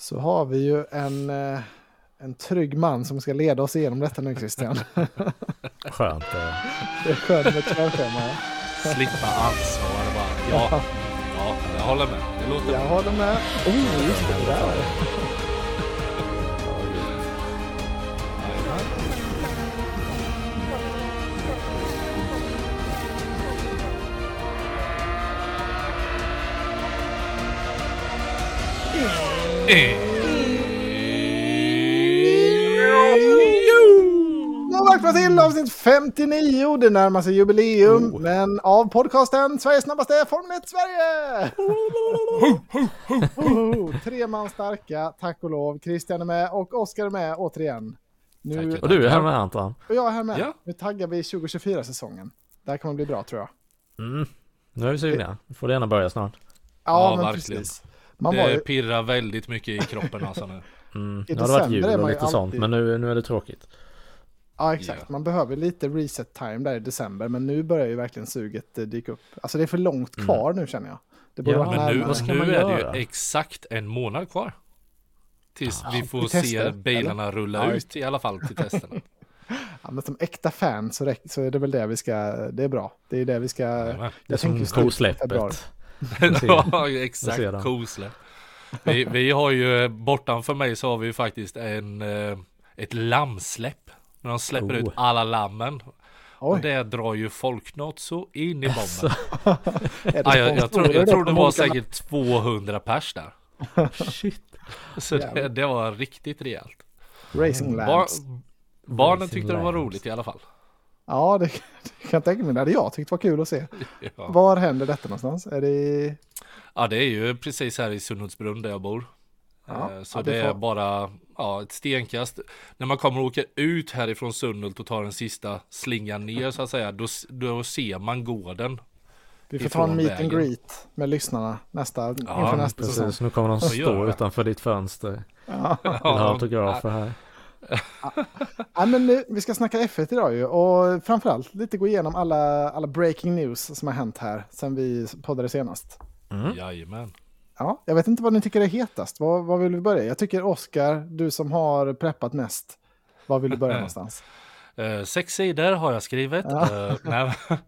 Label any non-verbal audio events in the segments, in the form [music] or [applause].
så har vi ju en, eh, en trygg man som ska leda oss igenom detta nu Christian. [laughs] Skönt. eh. Det är skönt med körschema. ja. Slippa ansvar bara, ja, ja, jag håller med. Det låter Jag bra. håller med. Oh, just det. Där. Välkomna till avsnitt 59. Det närmar sig jubileum. Oh. Men av podcasten Sveriges snabbaste Formel 1 Sverige! Oh, [laughs] Tre man starka, tack och lov. Christian är med och Oskar är med återigen. Nu, Tack. Och du är här med Anton. och jag är här med. Ja. Nu taggar vi 2024-säsongen. Det här kommer bli bra tror jag. Mm. Nu är vi sugna. får det gärna börja snart. Ja, Ja, men verkligen. precis. Man Det ju, pirrar väldigt mycket i kroppen alltså nu. [laughs] Mm. I det varit december jul är och lite sånt, alltid- men nu, nu är det tråkigt. ja, exakt. Ja. Man behöver lite reset time där i december. Men nu börjar ju verkligen suget eh, dyka upp. Alltså det är för långt kvar nu känner jag. Det borde Ja, vara Men nu, vad ska nu man är det ju exakt en månad kvar. Tills vi får tester, se bilarna rulla Ja, ut i alla fall till testerna. [laughs] Ja, men som äkta fan så, så är det väl det vi ska, det är bra. Det är det vi ska, Jajamän. Det är som kosläppet. [laughs] ja, exakt. Kosläpp. Vi, vi har ju, bortanför mig så har vi ju faktiskt en, eh, ett lammsläpp. När de släpper Oh. ut alla lammen. Och Oj, det drar ju folk något så in i bomben. [laughs] [laughs] det Ja, jag, jag, tror, jag tror det var säkert 200 pers där. Shit. Så det, det var riktigt rejält. Racing Bar, barnen tyckte det var roligt i alla fall. Ja, det, [laughs] det kan jag tänka mig. Det hade jag tyckt var kul att se. [laughs] Ja. Var händer detta någonstans? Är det i... ja, det är ju precis här i Sunhultsbrunn där jag bor. Ja, Eh, Så ja, det det är får- bara ja, ett stenkast. När man kommer och åker ut härifrån Sunhult och tar den sista slingan ner så att säga, då, då ser man gården. Vi får ta en meet and vägen. greet med lyssnarna nästa, inför Ja, nästa säsong. Precis, nu kommer de stå utanför ditt fönster. Ja. Vill ha autografer här. [laughs] Ja, men nu, vi ska snacka F1 idag ju och framförallt lite gå igenom alla, alla breaking news som har hänt här sen vi poddade senast. Mm. Jajamän. Ja, jag vet inte vad ni tycker är hetast. Vad, vad vill vi börja? Jag tycker Oskar, du som har preppat mest. Var vill du börja [laughs] någonstans? Eh, sex sidor har jag skrivit. Ja. Eh, nej, [laughs]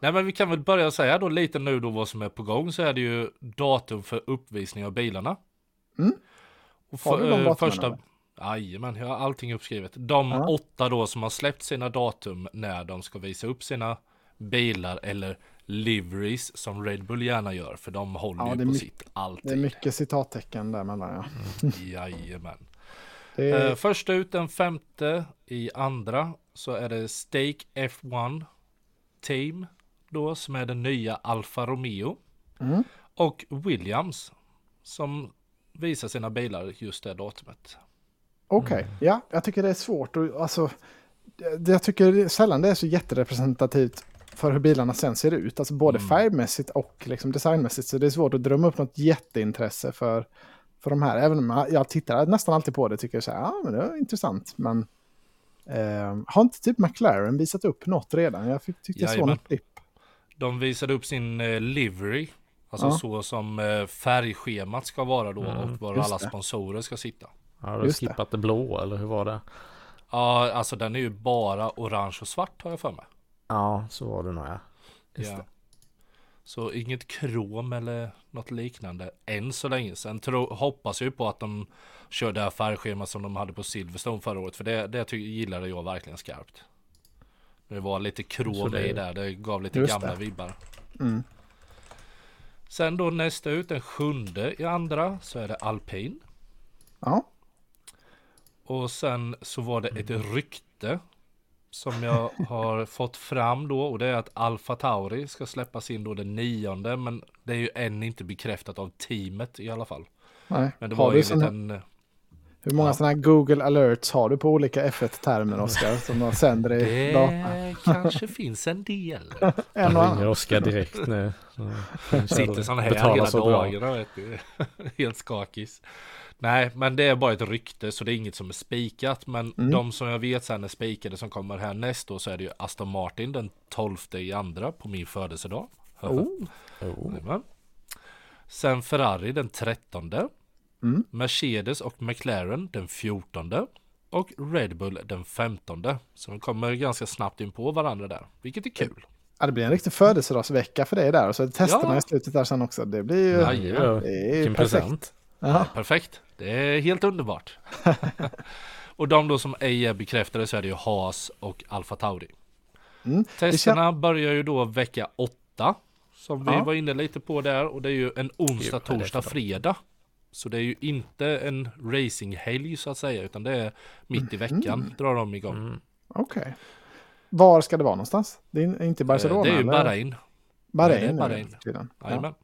nej men vi kan väl börja säga då lite nu då vad som är på gång så är det ju datum för uppvisning av bilarna. Mm. Och Har du de eh, datumen, första, eller? Jajamän, jag har allting uppskrivet. De Ja. åtta då som har släppt sina datum när de ska visa upp sina bilar eller liveries som Red Bull gärna gör för de håller Ja, ju på sitt Det är alltid. mycket citattecken där mellan ja. Jajamän. [laughs] Det är, Eh, först ut den femte i andra så är det Stake F1 Team då som är den nya Alfa Romeo mm. och Williams som visar sina bilar just det datumet. Okej, ja, jag tycker det är svårt och alltså, jag tycker sällan det är så jätterepresentativt för hur bilarna sen ser ut, alltså både Mm. färgmässigt och liksom designmässigt, så det är svårt att drömma upp något jätteintresse för, för de här, även om jag, tittar nästan alltid på det, tycker jag så här, ja men det är intressant, men eh, har inte typ McLaren visat upp något redan? Jag fick, tyckte jag såg Jajamän. något klipp. De visade upp sin eh, livery, alltså Ja. så som eh, färgschemat ska vara då och var just alla det. sponsorer ska sitta. Har du Just det. skippat det blå eller hur var det? Ja, alltså den är ju bara orange och svart har jag för mig. Ja, så var det nog ja. Det. Så inget krom eller något liknande än så länge. Sen tro, hoppas jag ju på att de kör det här färgschemat som de hade på Silverstone förra året. För det, det ty- gillade jag verkligen skarpt. Det var lite krom det- i där. Det gav lite Just gamla det. vibbar. Mm. Sen då nästa ut, den sjunde i andra, så är det alpin. Ja, Och sen så var det ett rykte som jag [laughs] har fått fram då och det är att Alfa Tauri ska släppas in då den nionde men det är ju än inte bekräftat av teamet i alla fall. nej. Men det har var du såna, en... hur många ja. sådana här Google alerts har du på olika F1-termer, Oskar, som de sänder i data? Det kanske finns en del. [laughs] En och Jag ringer. Oskar direkt nu. Sitter sån här hela dagarna vet du. [laughs] Helt skakis. Nej, men det är bara ett rykte så det är inget som är spikat. Men Mm. de som jag vet sen är spikade som kommer här nästa år så är det ju Aston Martin den 12 i andra på min födelsedag. Oh, Oh. Sen Ferrari den 13. Mm. Mercedes och McLaren den 14 och Red Bull den 15. Så de kommer ganska snabbt in på varandra där, vilket är kul. Ja, det blir en riktig födelsedagsvecka för dig där. Och så testerna Ja. i slutet där sen också. Det blir ju... Ja, Ja, det är ju perfekt. present. Ja. Perfekt, det är helt underbart. [laughs] och de då som ej är bekräftade så är det ju Haas och Alfa Tauri. Mm. Testerna börjar ju då vecka 8 som vi Ja. var inne lite på där och det är ju en onsdag, torsdag, dag? fredag. Så det är ju inte en racinghelg så att säga utan det är mitt i veckan Mhm. drar de igång. Mm. Okej. Var ska det vara någonstans? Det är inte i Barcelona? Eh, det är ju? Bahrain. Bahrain. Bahrain. tiden. Ja. Jajamän.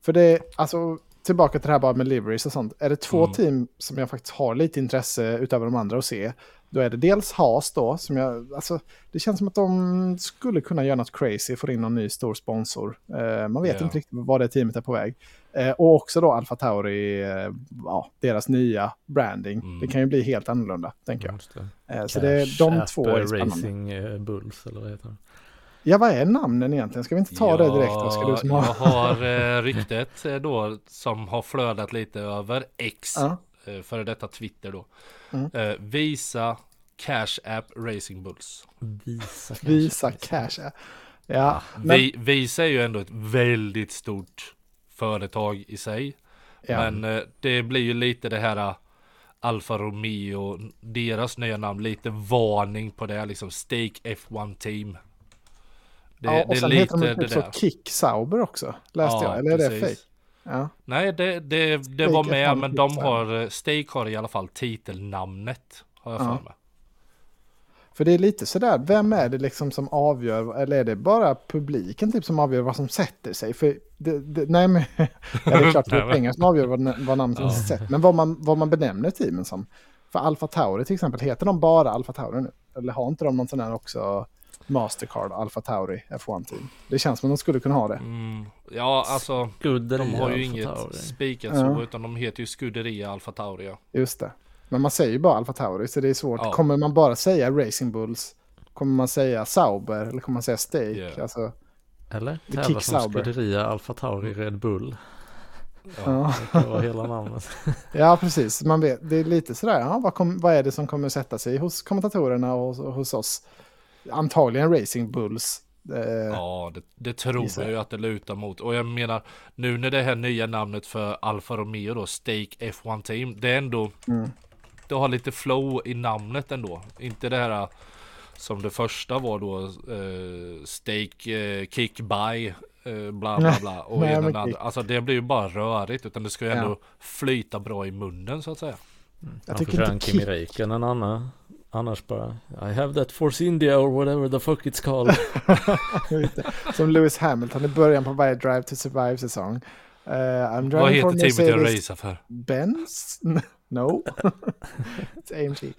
För det är, alltså, tillbaka till det här bara med liveries och sånt. Är det två Mm. team som jag faktiskt har lite intresse utöver de andra att se, då är det dels Haas då, som jag, alltså, det känns som att de skulle kunna göra något crazy, få in någon ny stor sponsor. Eh, man vet Ja. inte riktigt vad det teamet är på väg. Eh, och också då Alfa Tauri, eh, ja, deras nya branding. Mm. Det kan ju bli helt annorlunda, tänker jag. Det. Eh, så det är de två är spännande. Racing eh, Bulls eller vad heter det? Ja, vad är namnen egentligen? Ska vi inte ta det direkt? Ska du som jag har... har eh, [laughs] ryktet eh, då som har flödat lite över X, Ja. eh, före detta Twitter då. Mm. Eh, visa Cash App Racing Bulls. Visa kanske. Visa cash. ja. Ja, men, Vi, Visa är ju ändå ett väldigt stort företag i sig. ja. Men eh, det blir ju lite det här Alfa Romeo, deras nya namn, lite varning på det, liksom Stake F1 Team. Det, ja, och det sen heter de typ så. Kick Sauber också, läste jag. Eller är det precis. fake? Ja. Nej, det, det, det var F1 med, men de har, eh, Stake har i alla fall titelnamnet, har jag Ja. för mig. För det är lite sådär, vem är det liksom som avgör, eller är det bara publiken typ som avgör vad som sätter sig? För det, det, nej men, [laughs] ja, det är klart det är pengar som avgör vad, vad namnet Ja. sätter Men vad man, vad man benämner teamen som. För Alfa Tauri till exempel, heter de bara Alfa Tauri nu? Eller har inte de någon sån här också Mastercard Alfa Tauri F1 team? Det känns som att de skulle kunna ha det. Mm, ja, alltså, Scuderia de har ju inget Tauri. spikat Ja. så, utan de heter ju Scuderia Alfa Tauri. Ja. Just det. Men man säger ju bara Alfa Tauri så det är svårt. Ja. Kommer man bara säga Racing Bulls? Kommer man säga Sauber eller kommer man säga Stake? Ja. Alltså, Eller? Tävla som Sauber. Scuderia Alfa Tauri Red Bull. ja. Det kan vara hela namnet. [laughs] Ja, precis. Man vet, det är lite sådär, ja, vad, kom, vad är det som kommer sätta sig hos kommentatorerna och hos oss? Antagligen Racing Bulls. Eh, Ja, det, det tror jag ju att det lutar mot. Och jag menar, nu när det här nya namnet för Alfa Romeo då, Stake F1 Team, det är ändå, Mm. det har lite flow i namnet ändå. Inte det här som det första var då, eh, Stake eh, Kick By, eh, bla bla bla. [laughs] Och Nej, en men andra. Alltså det blir ju bara rörigt, utan det ska ju Ja. ändå flyta bra i munnen så att säga. jag Han får tycker inte Kimi Räikkönen Anna. Annars bara I have that Force India or whatever the fuck it's called. [laughs] som Lewis Hamilton i början på varje Drive to Survive-säsong. Uh, I'm Vad heter teamet jag racear för? Benz? [laughs] no. [laughs] It's AMG.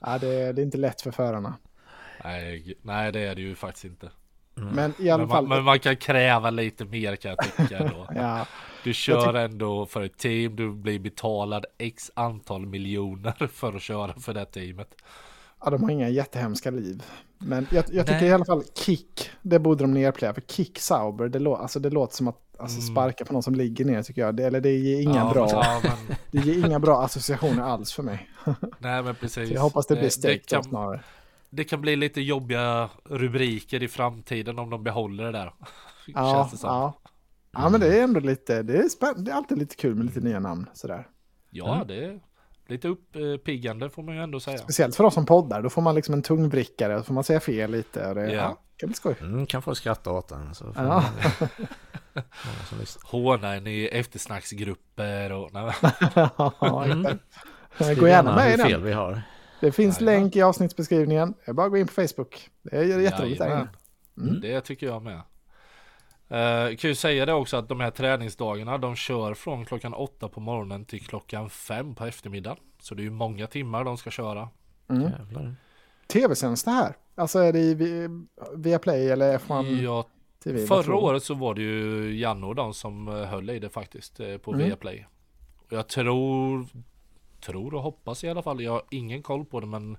Ja, det, det är inte lätt för förarna. Nej, nej, det är det ju faktiskt inte. Men i alla Men fall. man, men man kan kräva lite mer kan jag tycka ändå. ja, Du kör ändå för ett team, du blir betalad x antal miljoner för att köra för det teamet. Ja, de har inga jättehemska liv. Men jag, jag tycker Nej. i alla fall Kick, det borde de nerplaya. För Kick Sauber, det, lå, alltså, det låter som att alltså, Mm. sparka på någon som ligger ner tycker jag. Det, eller det ger inga, ja, bra, Ja, men, [laughs] det ger inga bra associationer alls för mig. [laughs] nej men precis. Så jag hoppas det blir det, då kan, snarare. det kan bli lite jobbiga rubriker i framtiden om de behåller det där. [laughs] Ja, Känns det som. ja. ja, men det är ändå lite, det är, spänn- det är alltid lite kul med lite nya namn sådär. Ja, det är lite uppiggande får man ju ändå säga. Speciellt för oss som poddar, då får man liksom en tungvrickare, då får man säga fel lite. Och det Ja. ja. kan bli skoj. Mm, kan få skratta åt den. Så Ja. [laughs] Håna en i eftersnacksgrupper och... Nej, [laughs] Ja, Mm. Gå gärna med i den. fel vi har. Det finns Jajamän. länk i avsnittsbeskrivningen. Är bara gå in på Facebook. Det är jätteroligt inne. Mm. Det tycker jag med. Uh, kan ju säga det också att de här träningsdagarna de kör från klockan åtta på morgonen till klockan fem på eftermiddagen. Så det är ju många timmar de ska köra. Mm. Tv-sänds det här? Alltså är det i Vi- Viaplay eller F1 Ja, TV? Förra året så var det ju Janne och de som eh, höll i det faktiskt eh, på Mm. Viaplay. Och jag tror, tror och hoppas i alla fall, jag har ingen koll på det men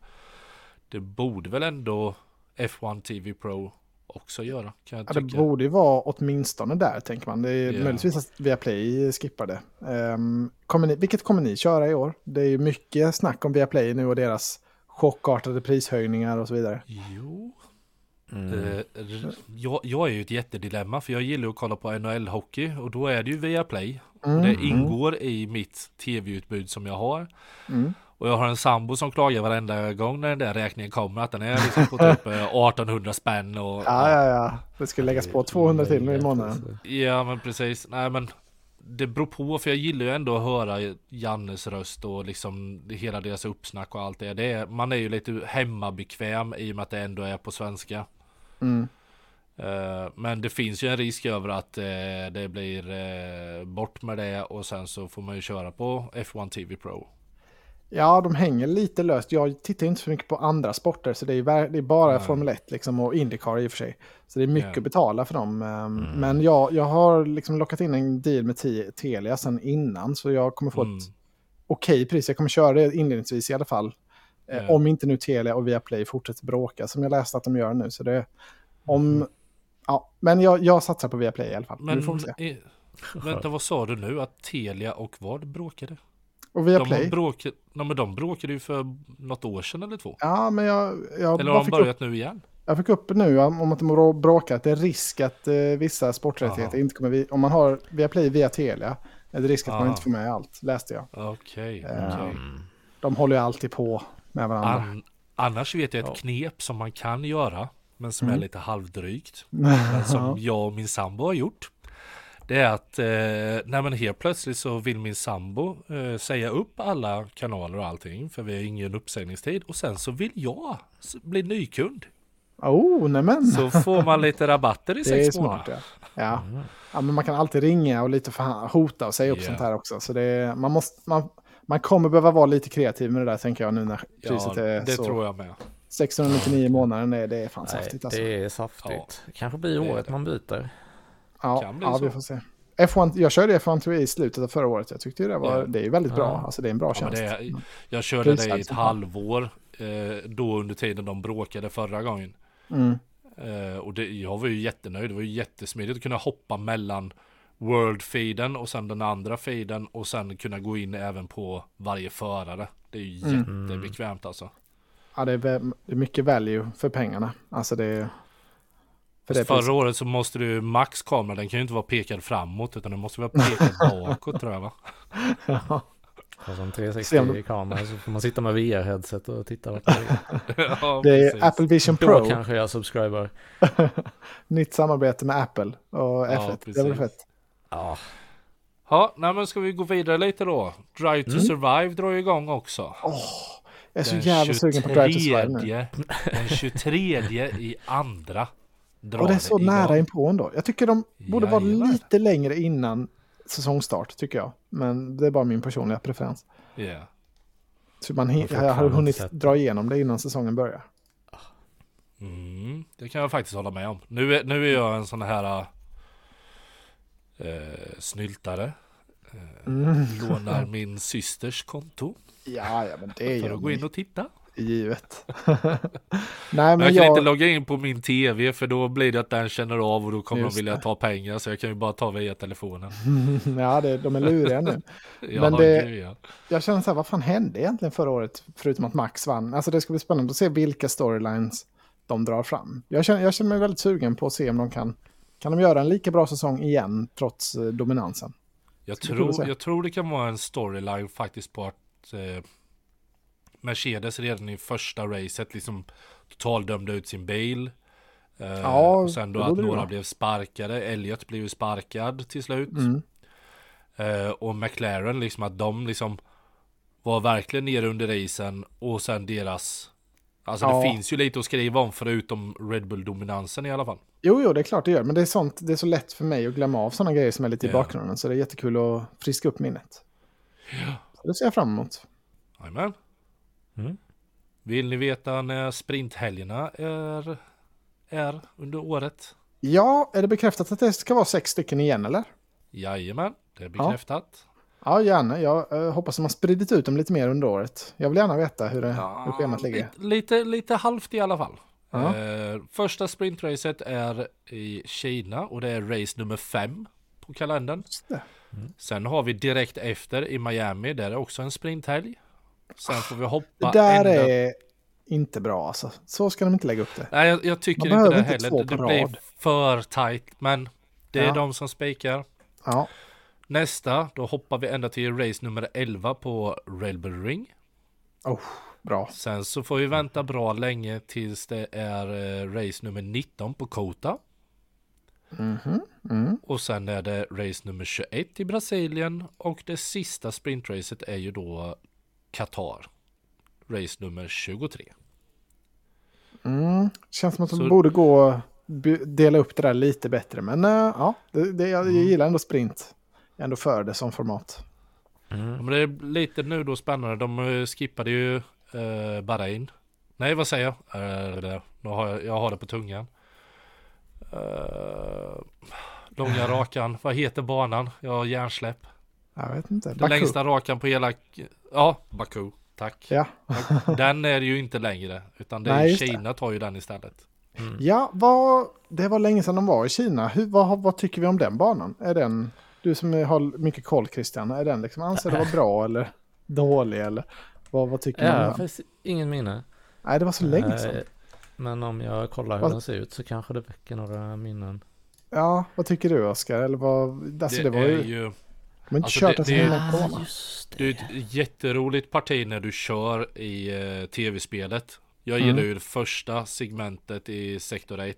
det borde väl ändå F1 TV Pro också göra, kan jag Ja, det borde ju vara åtminstone där, tänker man. Det är Ja. möjligtvis att Viaplay skippar det. Um, kommer ni, vilket kommer ni köra i år? Det är ju mycket snack om Viaplay nu och deras chockartade prishöjningar och så vidare. Jo, Mm. r- jag, jag är ju ett jättedilemma för jag gillar att kolla på NHL-hockey och då är det ju Viaplay. Mm, Och det ingår i mitt tv-utbud som jag har. mm. Och jag har en sambo som klagar varenda gång när den där räkningen kommer att den är liksom på typ [laughs] eh, 1800 spänn och Ja, ja, ja. Det skulle läggas på 200 till nu i månaden. Ja men precis, nej men det beror på för jag gillar ju ändå att höra Jannes röst och liksom hela deras uppsnack och allt det. det är, man är ju lite hemmabekväm i och med att det ändå är på svenska. Mm. Eh, men det finns ju en risk över att eh, det blir eh, bort med det och sen så får man ju köra på F1 TV Pro. Ja, de hänger lite löst. Jag tittar inte så mycket på andra sporter, så det är, det är bara Nej. Formel 1 liksom, och Indycar i och för sig. Så det är mycket Ja. att betala för dem. Um, Men jag, jag har liksom lockat in en deal med Te- Telia sen innan, så jag kommer få Mm. ett okej pris. Jag kommer köra det inledningsvis i alla fall. Eh, Ja. Om inte nu Telia och Viaplay fortsätter bråka, som jag läste att de gör nu. Så det, om, ja, men jag, jag satsar på Viaplay i alla fall. Men Vi får se. eh, vänta vad sa du nu? Att Telia och vad bråkade? Och De, Viaplay? nej, men de bråkade ju för något år sedan eller två. Ja, men jag, jag, Eller har de fick upp börjat nu igen? Jag fick upp nu om att de har bråkat. Det är risk att eh, vissa sporträttigheter Aha. inte kommer... Vi, om man har Viaplay via Telia är det risk att man Aha. inte får med allt, läste jag. Okej, Eh, okej. De håller ju alltid på med varandra. An, annars vet jag ett Ja. knep som man kan göra, men som Mm. är lite halvdrygt. [laughs] Men som jag och min sambo har gjort. Det är att, eh, nej men helt plötsligt så vill min sambo eh, säga upp alla kanaler och allting, för vi har ingen uppsägningstid. Och sen så vill jag bli nykund. Oh, nämen! Så får man lite rabatter i [laughs] sex smart månader. ja. ja. ja. men man kan alltid ringa och lite hota och säga upp Ja. sånt här också. Så det är, man, måste, man, man kommer behöva vara lite kreativ med det där tänker jag nu när priset Ja, är det så. tror jag med. 699 i månaden, det, det är fan Nej, saftigt alltså. det är saftigt. Kanske blir året det. man byter. Ja, kan bli ja så. vi får se. F1, jag körde F1 Tour i slutet av förra året. Jag tyckte det var, Ja. det är väldigt bra. Ja. Alltså det är en bra Ja, tjänst. är, jag körde det i ett halvår, eh, då under tiden de bråkade förra gången. Mm. Eh, och det, jag var ju jättenöjd, det var ju jättesmidigt att kunna hoppa mellan World-feeden och sen den andra feeden och sen kunna gå in även på varje förare. Det är ju Mm. jättebekvämt alltså. Ja, det är, vä- det är mycket value för pengarna. Alltså det är... För det förra året så måste du max kamera, den kan ju inte vara pekad framåt utan den måste vara pekad [laughs] bakåt tror jag va? Ja. Och som Se om 360 de- i kamera så får man sitta med VR-headset och titta vart det är. [laughs] ja, Det är precis. Apple Vision Då Pro. kanske jag subscriber. [laughs] Nytt samarbete med Apple och F1. det är väl precis. fett. Ja, Ja, nej men ska vi gå vidare lite då? Drive to Mm. Survive drar ju igång också. Jag är så Den jävla sugen på Drive to Survive nu. 23 Den 23 i andra Och det är så igång. nära inpå ändå. Jag tycker de borde vara lite längre innan säsongstart, tycker jag. Men det är bara min personliga preferens. Ja. Så man Jag har hunnit sett dra igenom det innan säsongen börjar. Mm, det kan jag faktiskt hålla med om. Nu är, nu är jag en sån här eh, snyltare. Mm. Lånar min systers konto [laughs] Ja, ja, men det är för att gå in och titta. Givet. [laughs] Nej, Men jag kan jag... inte logga in på min tv för då blir det att den känner av och då kommer Just de vilja det. ta pengar så jag kan ju bara ta via telefonen. [laughs] ja, det, de är luriga nu. [laughs] Ja, Men det- gud, ja. Jag känner så här, vad fan hände egentligen förra året? Förutom att Max vann. Alltså det ska bli spännande att se vilka storylines de drar fram. Jag känner, jag känner mig väldigt sugen på att se om de kan... Kan de göra en lika bra säsong igen trots eh, dominansen? Jag, tror, jag tror det kan vara en storyline faktiskt på att eh, Mercedes redan i första racet liksom totaldömde ut sin bil. Eh, Ja, och sen då att några blev sparkade. Elliot blev ju sparkad till slut. Mm. Eh, och McLaren liksom att de liksom var verkligen nere under racen och sen deras Alltså Ja. det finns ju lite att skriva om förutom Red Bull-dominansen i alla fall. Jo, jo, det är klart det gör. Men det är, sånt, det är så lätt för mig att glömma av sådana grejer som är lite i Ja. bakgrunden. Så det är jättekul att friska upp minnet. Så det ser jag fram emot. Jajamän. Mm. Vill ni veta när sprinthelgerna är, är under året? Ja, är det bekräftat att det ska vara sex stycken igen, eller? Jajamän, det är bekräftat. Ja, gärna. Jag eh, hoppas att man spridit ut dem lite mer under året. Jag vill gärna veta hur, det, hur schemat ligger. lite, lite, lite halvt i alla fall. Ja. Eh, första sprintracet är i Kina och det är race nummer fem på kalendern. Det. Sen har vi direkt efter i Miami, där är också en sprinthelg. Sen får vi Det hoppa där ända... är inte bra alltså. Så ska de inte lägga upp det. Nej, jag, jag tycker Man inte det inte heller. Det, det blir för tight, men det är Ja. de som spikar. Ja, Nästa, då hoppar vi ända till race nummer 11 på Railbury Ring. oh, bra. Sen så får vi vänta bra länge tills det är eh, race nummer 19 på Kota. Mhm, Mm. Och sen är det race nummer 21 i Brasilien. Och det sista sprintracet är ju då Qatar. Race nummer 23. Mm. Känns som att de Så- borde gå dela upp det där lite bättre. Men eh, ja, det, det, jag, Mm. jag gillar ändå sprint. Jag ändå för det som format. Ja, Men det är lite nu då spännande. De eh, skippade ju eh, Bahrain. Nej, vad säger jag? Det, nu har jag, jag har det på tungan. Eh, långa [laughs] rakan. Vad heter banan? Jag har hjärnsläpp. Jag vet inte. Den Baku. längsta rakan på hela... Ja, Baku. Tack. Ja. Den är det ju inte längre. Utan det är Nej, just det. Kina tar ju den istället. Ja, vad, det var länge sedan de var i Kina. Hur, vad, vad tycker vi om den banan? Är den, du som har mycket koll Christian, är den liksom, anser det var bra eller dålig eller vad, vad tycker Jag man? den? faktiskt ingen minne. Nej, det var så länge sedan. Eh, Men om jag kollar hur Vad- den ser ut så kanske det väcker några minnen. Ja, vad tycker du Oskar? Eller vad, alltså det, var är ju, ju... de har inte alltså, kört det- det är- Det är ett jätteroligt parti när du kör i eh, tv-spelet. Jag Mm. gillar ju det första segmentet i sektor 1.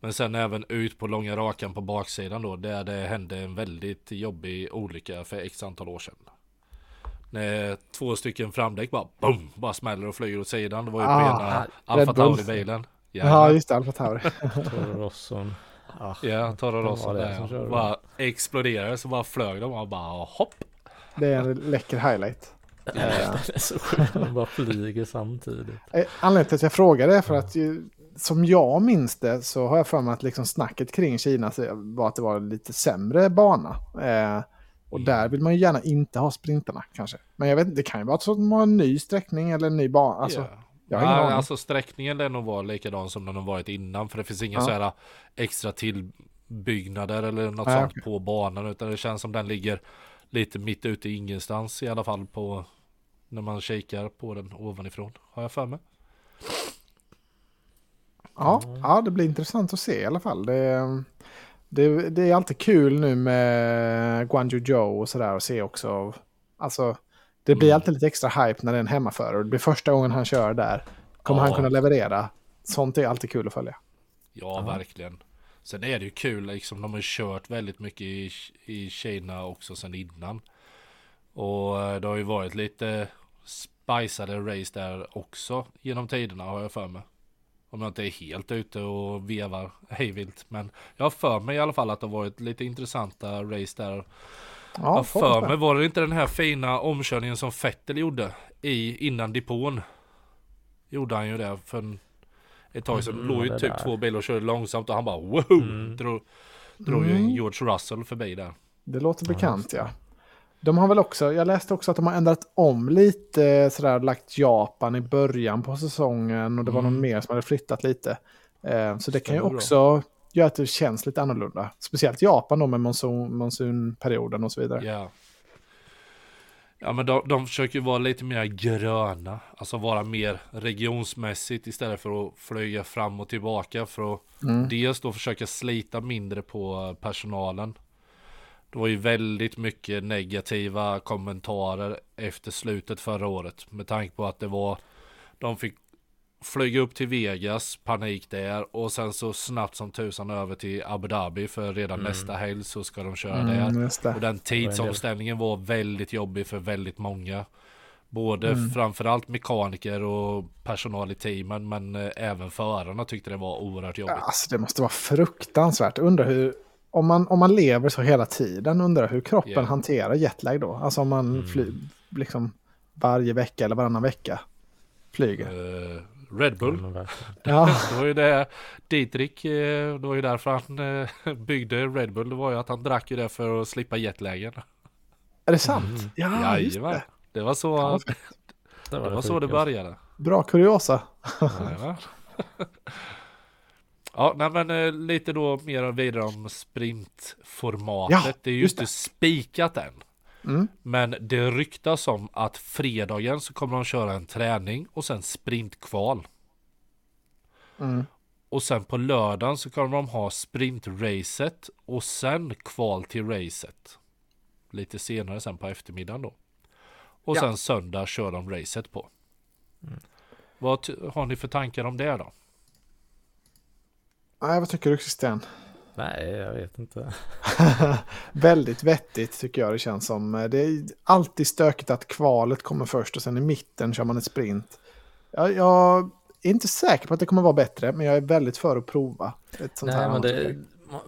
Men sen även ut på långa rakan på baksidan då. Där det hände en väldigt jobbig olycka för x antal år sedan. När två stycken framdäck bara boom, bara smäller och flyger åt sidan. Det var ju på Ah, ena Red Alfa. Tauri-bilen. Ja, just det, Alfa Tauri. Ah, Ja, Toro Rosso där. som ja. Bara exploderade så bara flög de och bara hopp. Det är en läcker highlight. det är så sjukt. De bara flyger samtidigt. Eh, Anledningen till att jag frågade är för att ju, som jag minns det så har jag för mig att liksom snacket kring Kina så var att det var en lite sämre bana. Eh, och där vill man ju gärna inte ha sprintarna kanske. Men jag vet inte, det kan ju vara så att de har en ny sträckning eller en ny bana. Alltså, Ja. Jag har ingen aning. alltså sträckningen lär nog vara likadan som den har varit innan. För det finns inga Ja. så här extra tillbyggnader eller något Nej, sånt okej. på banan. Utan det känns som den ligger lite mitt ute i ingenstans i alla fall på när man kikar på den ovanifrån. Har jag för mig. Ja, ja, det blir intressant att se i alla fall. Det, det, det är alltid kul nu med Guangzhou Zhou och sådär att se också. Alltså, det blir Mm. alltid lite extra hype när det är en hemmaförare det blir första gången han kör där. Kommer Ja. han kunna leverera? Sånt är alltid kul att följa. Ja, verkligen. Sen är det ju kul liksom. De har kört väldigt mycket i, i Kina också sen innan. Och eh, det har ju varit lite spicade race där också genom tiderna har jag för mig. Om jag inte är helt ute och vevar hejvilt. Men jag har för mig i alla fall att det har varit lite intressanta race där. Ja, jag för mig var det inte den här fina omkörningen som Fettel gjorde i innan depån. Gjorde han ju det för en, ett tag sedan. Mm, låg ju typ där. två bilar och körde långsamt och han bara wow! Mm. Drog, drog ju Mm. George Russell förbi där. Det låter bekant ja. De har väl också, jag läste också att de har ändrat om lite sådär, lagt Japan i början på säsongen och det var Mm. någon mer som hade flyttat lite. Eh, så det kan ju Stämmer bra. Göra att det känns lite annorlunda. Speciellt Japan då med monsun, monsunperioden och så vidare. Ja. Ja men de, de försöker vara lite mer gröna. Alltså vara mer regionsmässigt istället för att flyga fram och tillbaka. För att Mm. dels då försöka slita mindre på personalen. Det var ju väldigt mycket negativa kommentarer efter slutet förra året. Med tanke på att det var De fick flyga upp till Vegas, panik där. Och sen så snabbt som tusan över till Abu Dhabi. För redan Mm. nästa helg så ska de köra där. Mm, det. Och den tidsomställningen var väldigt jobbig för väldigt många. Både Mm. framförallt mekaniker och personal i teamen men eh, även förarna tyckte det var oerhört jobbigt. Alltså det måste vara fruktansvärt. Undrar hur, om man, om man lever så hela tiden, undrar hur kroppen Ja. hanterar jetlag då. Alltså om man Mm. fly, liksom varje vecka eller varannan vecka flyger. Eh, Red Bull. Ja, [laughs] Det var ju det Dietrich, eh, det var ju därför han eh, byggde Red Bull. Det var ju att han drack ju det för att slippa jetlagen. är det sant? Mm. Ja, just Jajamän. det. Det var så, Ja, det var så det började. Bra kuriosa. [laughs] Ja, nej men eh, lite då mer vidare om sprintformatet. Ja, det är ju just inte det. spikat än. Mm. Men det ryktas om att fredagen så kommer de köra en träning och sen sprintkval. Mm. Och sen på lördagen så kommer de ha sprintracet och sen kval till racet. Lite senare sen på eftermiddagen då. Och Ja. sen söndag kör de racet på. Vad ty- har ni för tankar om det då? Nej, vad tycker du Christian? Nej, jag vet inte. [laughs] Väldigt vettigt tycker jag det känns som. Det är alltid stökigt att kvalet kommer först och sen i mitten kör man ett sprint. Jag, jag är inte säker på att det kommer vara bättre, men jag är väldigt för att prova ett sånt Nej, här men det,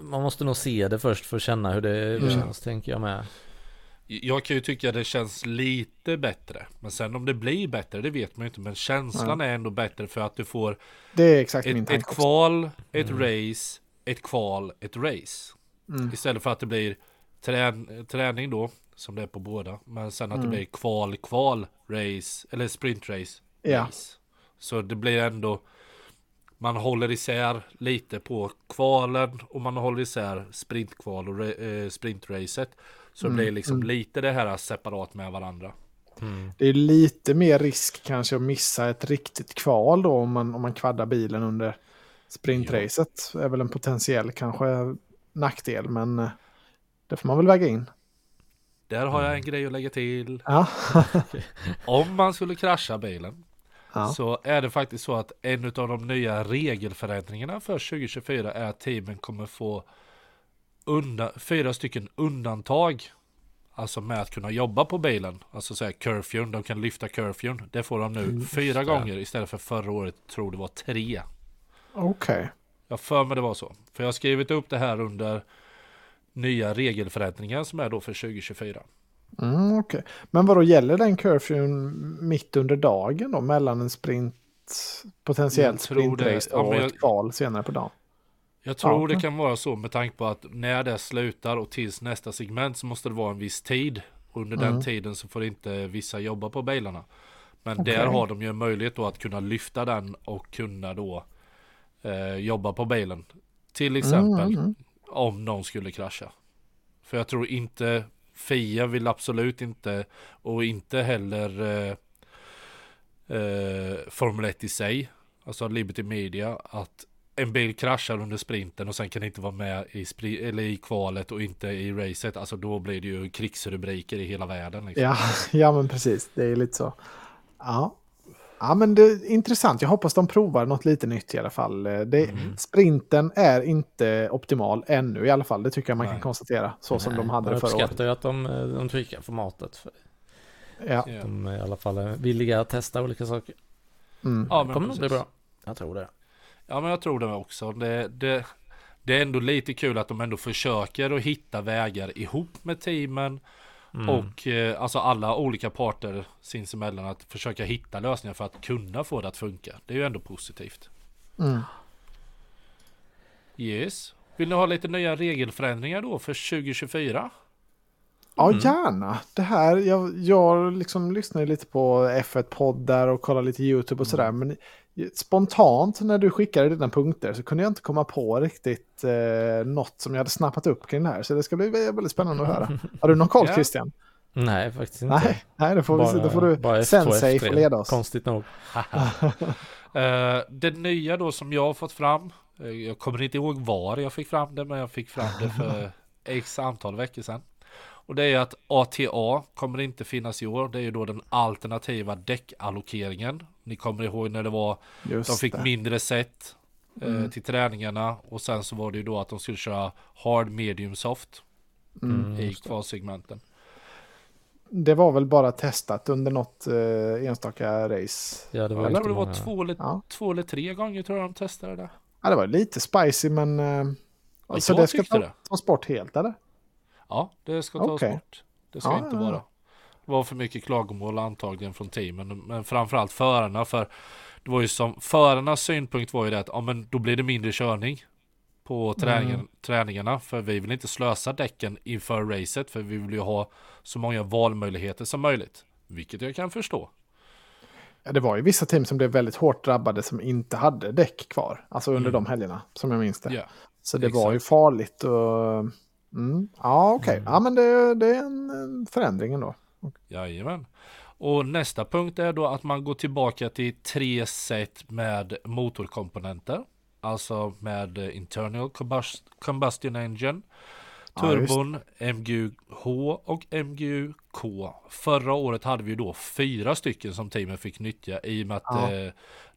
man- måste nog se det först för att känna hur det Mm. känns, tänker jag med. Jag kan ju tycka det känns lite bättre. Men sen om det blir bättre, det vet man ju inte. Men känslan är ändå bättre för att du får Det är exakt min ett, ett kval, ett race, ett kval, ett race. Mm. Istället för att det blir trän träning då, som det är på båda. Men sen att Mm. det blir kval, kval, race, eller sprintrace, Ja. race. Så det blir ändå, man håller isär lite på kvalen och man håller isär sprintkval och eh, sprintracet. Så Mm, det blir liksom lite det här separat med varandra. Det är lite mer risk kanske att missa ett riktigt kval då om man, om man kvaddar bilen under sprintracet. är väl en potentiell kanske nackdel, men eh, det får man väl väga in. Där har jag Mm. en grej att lägga till. Ja, [laughs] Om man skulle krascha bilen ja. så är det faktiskt så att en av de nya regelförändringarna för 2024 är att teamen kommer få undan, fyra stycken undantag. Alltså med att kunna jobba på bilen. Alltså säga curfewn, de kan lyfta curfewn. Det får de nu fyra gånger istället för förra året tror det var tre. Okej. Jag för mig det var så. För jag har skrivit upp det här under nya regelförändringar som är då för 2024. Mm, okej. Men vad då gäller den curfewn mitt under dagen då? Mellan en sprint, potentiellt sprintrace Ja, och jag- ett kval senare på dagen? Jag tror Ja, det kan vara så med tanke på att när det slutar och tills nästa segment så måste det vara en viss tid. Under Mm. den tiden så får inte vissa jobba på bilarna. Men Okej. där har de ju en möjlighet då att kunna lyfta den och kunna då eh, jobba på bilen. Till exempel Mm, mm. om någon skulle krascha. För jag tror inte Fia vill absolut inte och inte heller eh, eh, Formel 1 i sig, alltså Liberty Media, att en bil kraschar under sprinten och sen kan inte vara med i, spri- eller i kvalet och inte i racet. Alltså då blir det ju krigsrubriker i hela världen. Liksom. Ja, [laughs] ja, men precis. Det är lite så. Ja, ja men det är intressant. Jag hoppas de provar något lite nytt i alla fall. Det, Mm. Sprinten är inte optimal ännu i alla fall. Det tycker jag man kan Nej. konstatera. Så som Nej, de hade det förra året. uppskattar ju att de, eh, de tweakar formatet. För Ja, de är i alla fall villiga att testa olika saker. mm. Ja, det men kommer nog bli bra. Jag tror det. Ja men jag tror det också. Det, det, det är ändå lite kul att de ändå försöker att hitta vägar ihop med teamen. Mm. Och eh, alltså alla olika parter sinsemellan att försöka hitta lösningar för att kunna få det att funka. Det är ju ändå positivt. Mm. Yes. Vill ni ha lite nya regelförändringar då för 2024? Ja, Mm. gärna. Det här, jag, jag liksom lyssnar lite på F1-poddar och kollar lite YouTube och sådär. Men spontant när du skickade dina punkter så kunde jag inte komma på riktigt eh, något som jag hade snappat upp kring det här. Så det ska bli väldigt spännande att höra. [laughs] Har du någon koll Ja. Christian? Nej, faktiskt inte. Nej, nej då, får vi, se. då får du bara F2, sensei F3. få leda oss. Konstigt nog. [laughs] Eh, det nya då som jag har fått fram. eh, jag kommer inte ihåg var jag fick fram det men jag fick fram det för [laughs] x antal veckor sedan. Och det är att ATA kommer inte finnas i år. Det är ju då den alternativa däckallokeringen. Ni kommer ihåg när det var Just De fick det. mindre set eh, Mm. till träningarna och sen så var det ju då att de skulle köra hard, medium, soft Mm. i kvalsegmenten. Det var väl bara testat under något eh, enstaka race. Ja, det var Eller det var två eller, Ja. två eller tre gånger tror jag de testade det. Ja, det var lite spicy men... Eh, så jag det ska ta, det. tas bort helt eller? Ja, det ska tas Okej. bort. Det ska Ja, inte ja, ja. vara. Var för mycket klagomål antagligen från teamen, men framförallt förarna. För det var ju som förarnas synpunkt var ju det att ja, men då blir det mindre körning på träningen, Mm. träningarna. För vi vill inte slösa däcken inför racet, för vi vill ju ha så många valmöjligheter som möjligt. Vilket jag kan förstå. Ja, det var ju vissa team som blev väldigt hårt drabbade som inte hade däck kvar. Alltså under Mm. de helgerna, som jag minns det. Ja. Så det var ju exakt. farligt och... Mm. Ja, okej. Mm. Ja, men det, det är en en förändring ändå. Jajamän. Och nästa punkt är då att man går tillbaka till tre set med motorkomponenter. Alltså med internal combust- combustion engine. Ja, Turbon, MGU-H och MGU-K. Förra året hade vi då fyra stycken som teamen fick nyttja i och med att Ja. eh,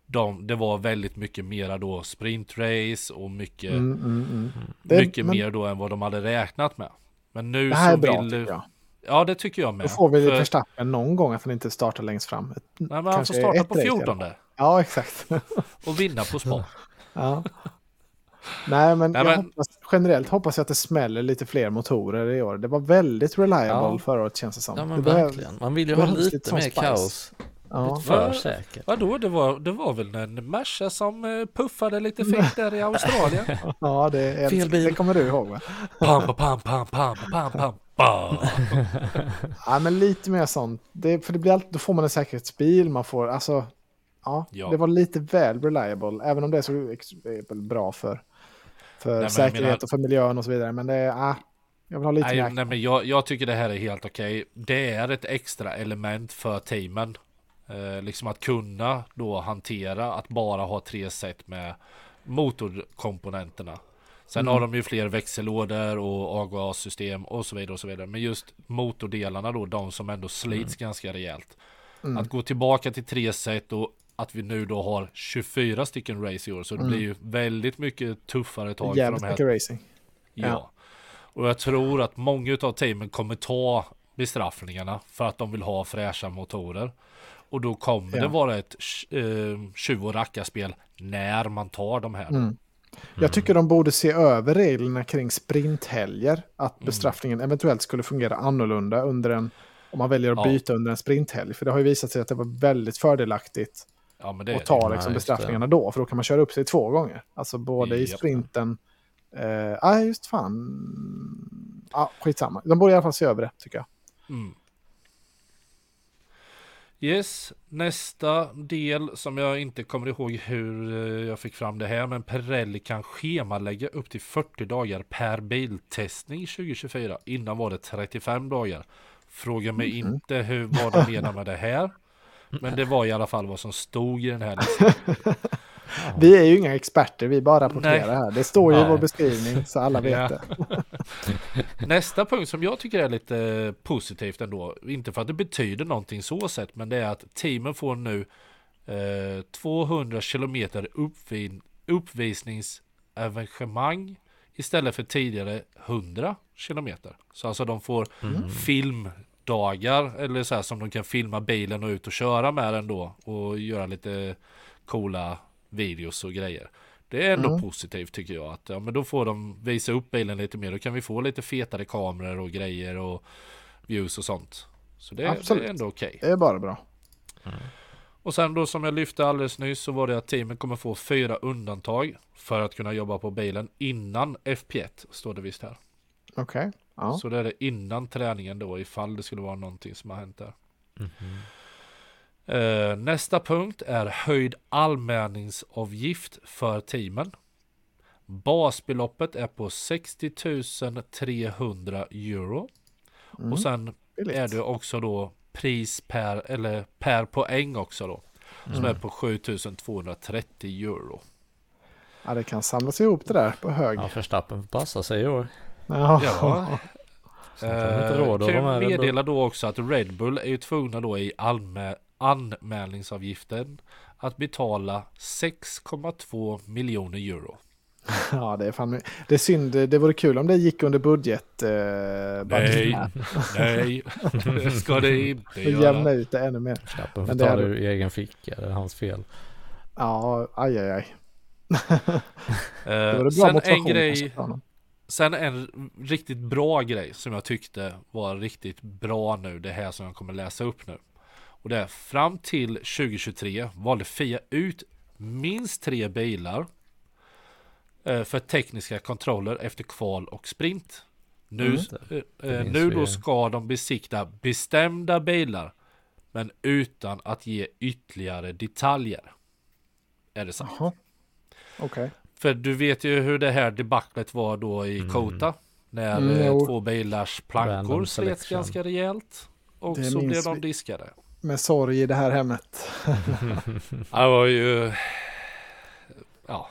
de, det var väldigt mycket mera då sprintrace och mycket, Mm, mm, mm. Det- mycket men- mer då än vad de hade räknat med. Men nu Det så bra, vill... Ja, det tycker jag med. Då får vi För- Verstappen någon gång att han inte startar längst fram. Ett- Nej, men han får starta på race i alla 14 Ja, exakt. [laughs] och vinna på spa. ja. Nej, men, Nej, jag men- Hoppas, generellt hoppas jag att det smäller lite fler motorer i år. Det var väldigt reliable Ja. förra året känns det som. Ja men det verkligen. Man vill ju ha lite, lite mer spice. kaos. Ja. För säkert. Vadå, det var, det var väl en Merca som eh, puffade lite fint [laughs] där i Australien? ja, det, är, Fel bil. det kommer du ihåg va? Pam, pam, pam, pam, pam, pam. [laughs] Ja, men lite mer sånt. Det, för det blir alltid, då får man en säkerhetsbil, man får, alltså, ja, Ja. det var lite väl reliable, även om det är så bra för, för jag säkerhet menar- och för miljön och så vidare. Men det är, ah, jag vill ha lite Nej, mer. nej, men jag, jag tycker det här är helt okej. Det är ett extra element för teamen. Eh, liksom att kunna då hantera att bara ha tre set med motorkomponenterna. Sen Mm. har de ju fler växellådor och avgassystem och så vidare och så vidare. Men just motordelarna då, de som ändå slits ganska rejält. Mm. Att gå tillbaka till tre set och att vi nu då har 24 stycken race i år. Så det Mm. blir ju väldigt mycket tuffare tag för Jävligt de här mycket racing. Ja. Ja. Och jag tror att många av teamen kommer ta bestraffningarna för att de vill ha fräscha motorer. Och då kommer Ja. det vara ett uh, tjuv och rackarspel när man tar de här. Mm. Jag tycker de borde se över reglerna kring sprinthelger. Att bestraffningen eventuellt skulle fungera annorlunda under en, om man väljer att Ja. byta under en sprinthelg. För det har ju visat sig att det var väldigt fördelaktigt Ja, men det att ta Ja, liksom, det. bestraffningarna då. För då kan man köra upp sig två gånger. Alltså både i sprinten... Eh, ah, just fan. Ja, skitsamma. De borde i alla fall se över det, tycker jag. Mm. Yes, nästa del som jag inte kommer ihåg hur eh, jag fick fram det här, men Pirelli kan schemalägga upp till 40 dagar per biltestning 2024. Innan var det 35 dagar. Fråga mig Mhm. inte hur, vad de menar med det här. Men det var i alla fall vad som stod i den här listan. [laughs] Vi är ju inga experter, vi bara rapporterar Nej. här. Det står ju i vår beskrivning, så alla vet Ja. det. [laughs] [laughs] Nästa punkt som jag tycker är lite positivt ändå, inte för att det betyder någonting så sett, men det är att teamen får nu eh, 200 kilometer uppvin- uppvisningsevenemang istället för tidigare 100 kilometer. Så alltså de får filmdagar eller så här som de kan filma bilen och ut och köra med den då och göra lite coola videos och grejer. Det är ändå Mm. positivt tycker jag. Att, ja, men då får de visa upp bilen lite mer. Då kan vi få lite fetare kameror och grejer och views och sånt. Så det, det Absolut. är ändå okej. Det är bara bra. Och sen då som jag lyfte alldeles nyss så var det att teamen kommer få fyra undantag för att kunna jobba på bilen innan FP1 står det visst här. Okej. Ja. Så det är det innan träningen då ifall det skulle vara någonting som har hänt där. Eh, nästa punkt är höjd allmänningsavgift för teamen. Basbeloppet är på 60 300 euro. Mm. Och sen Billigt. är det också då pris per, eller per poäng också då. Som är på 7230 euro. Ja, det kan samlas ihop det där på hög. Ja, Verstappen får passa sig i år. Ja. Ja. [laughs] Eh, kan Bull. meddela då också att Red Bull är ju tvungna då i allmä- anmälningsavgiften att betala 6,2 miljoner euro. [laughs] ja, det är fan... Det är synd. Det vore kul om det gick under budget. Eh, Nej, nej, [laughs] det ska det inte För jämna göra. ut det ännu mer. Verstappen får Men det ta hade- det ur egen ficka. Det är hans fel. Ja, aj, aj, aj. Det Eh, vore bra sen en grej, sen en riktigt bra grej som jag tyckte var riktigt bra nu, det här som jag kommer läsa upp nu. Och det är fram till 2023 valde Fia ut minst tre bilar eh, för tekniska kontroller efter kval och sprint. Nu, Mm. eh, eh, nu då ska de besikta bestämda bilar Men utan att ge ytterligare detaljer. Är det sant? Okej. För du vet ju hur det här debaclet var då i Mm. Kota. När Mm, två bilars plankor slets ganska rejält. Och Det så blev de vi. diskade. Med sorg i det här hemmet. [laughs] Det var ju... Ja,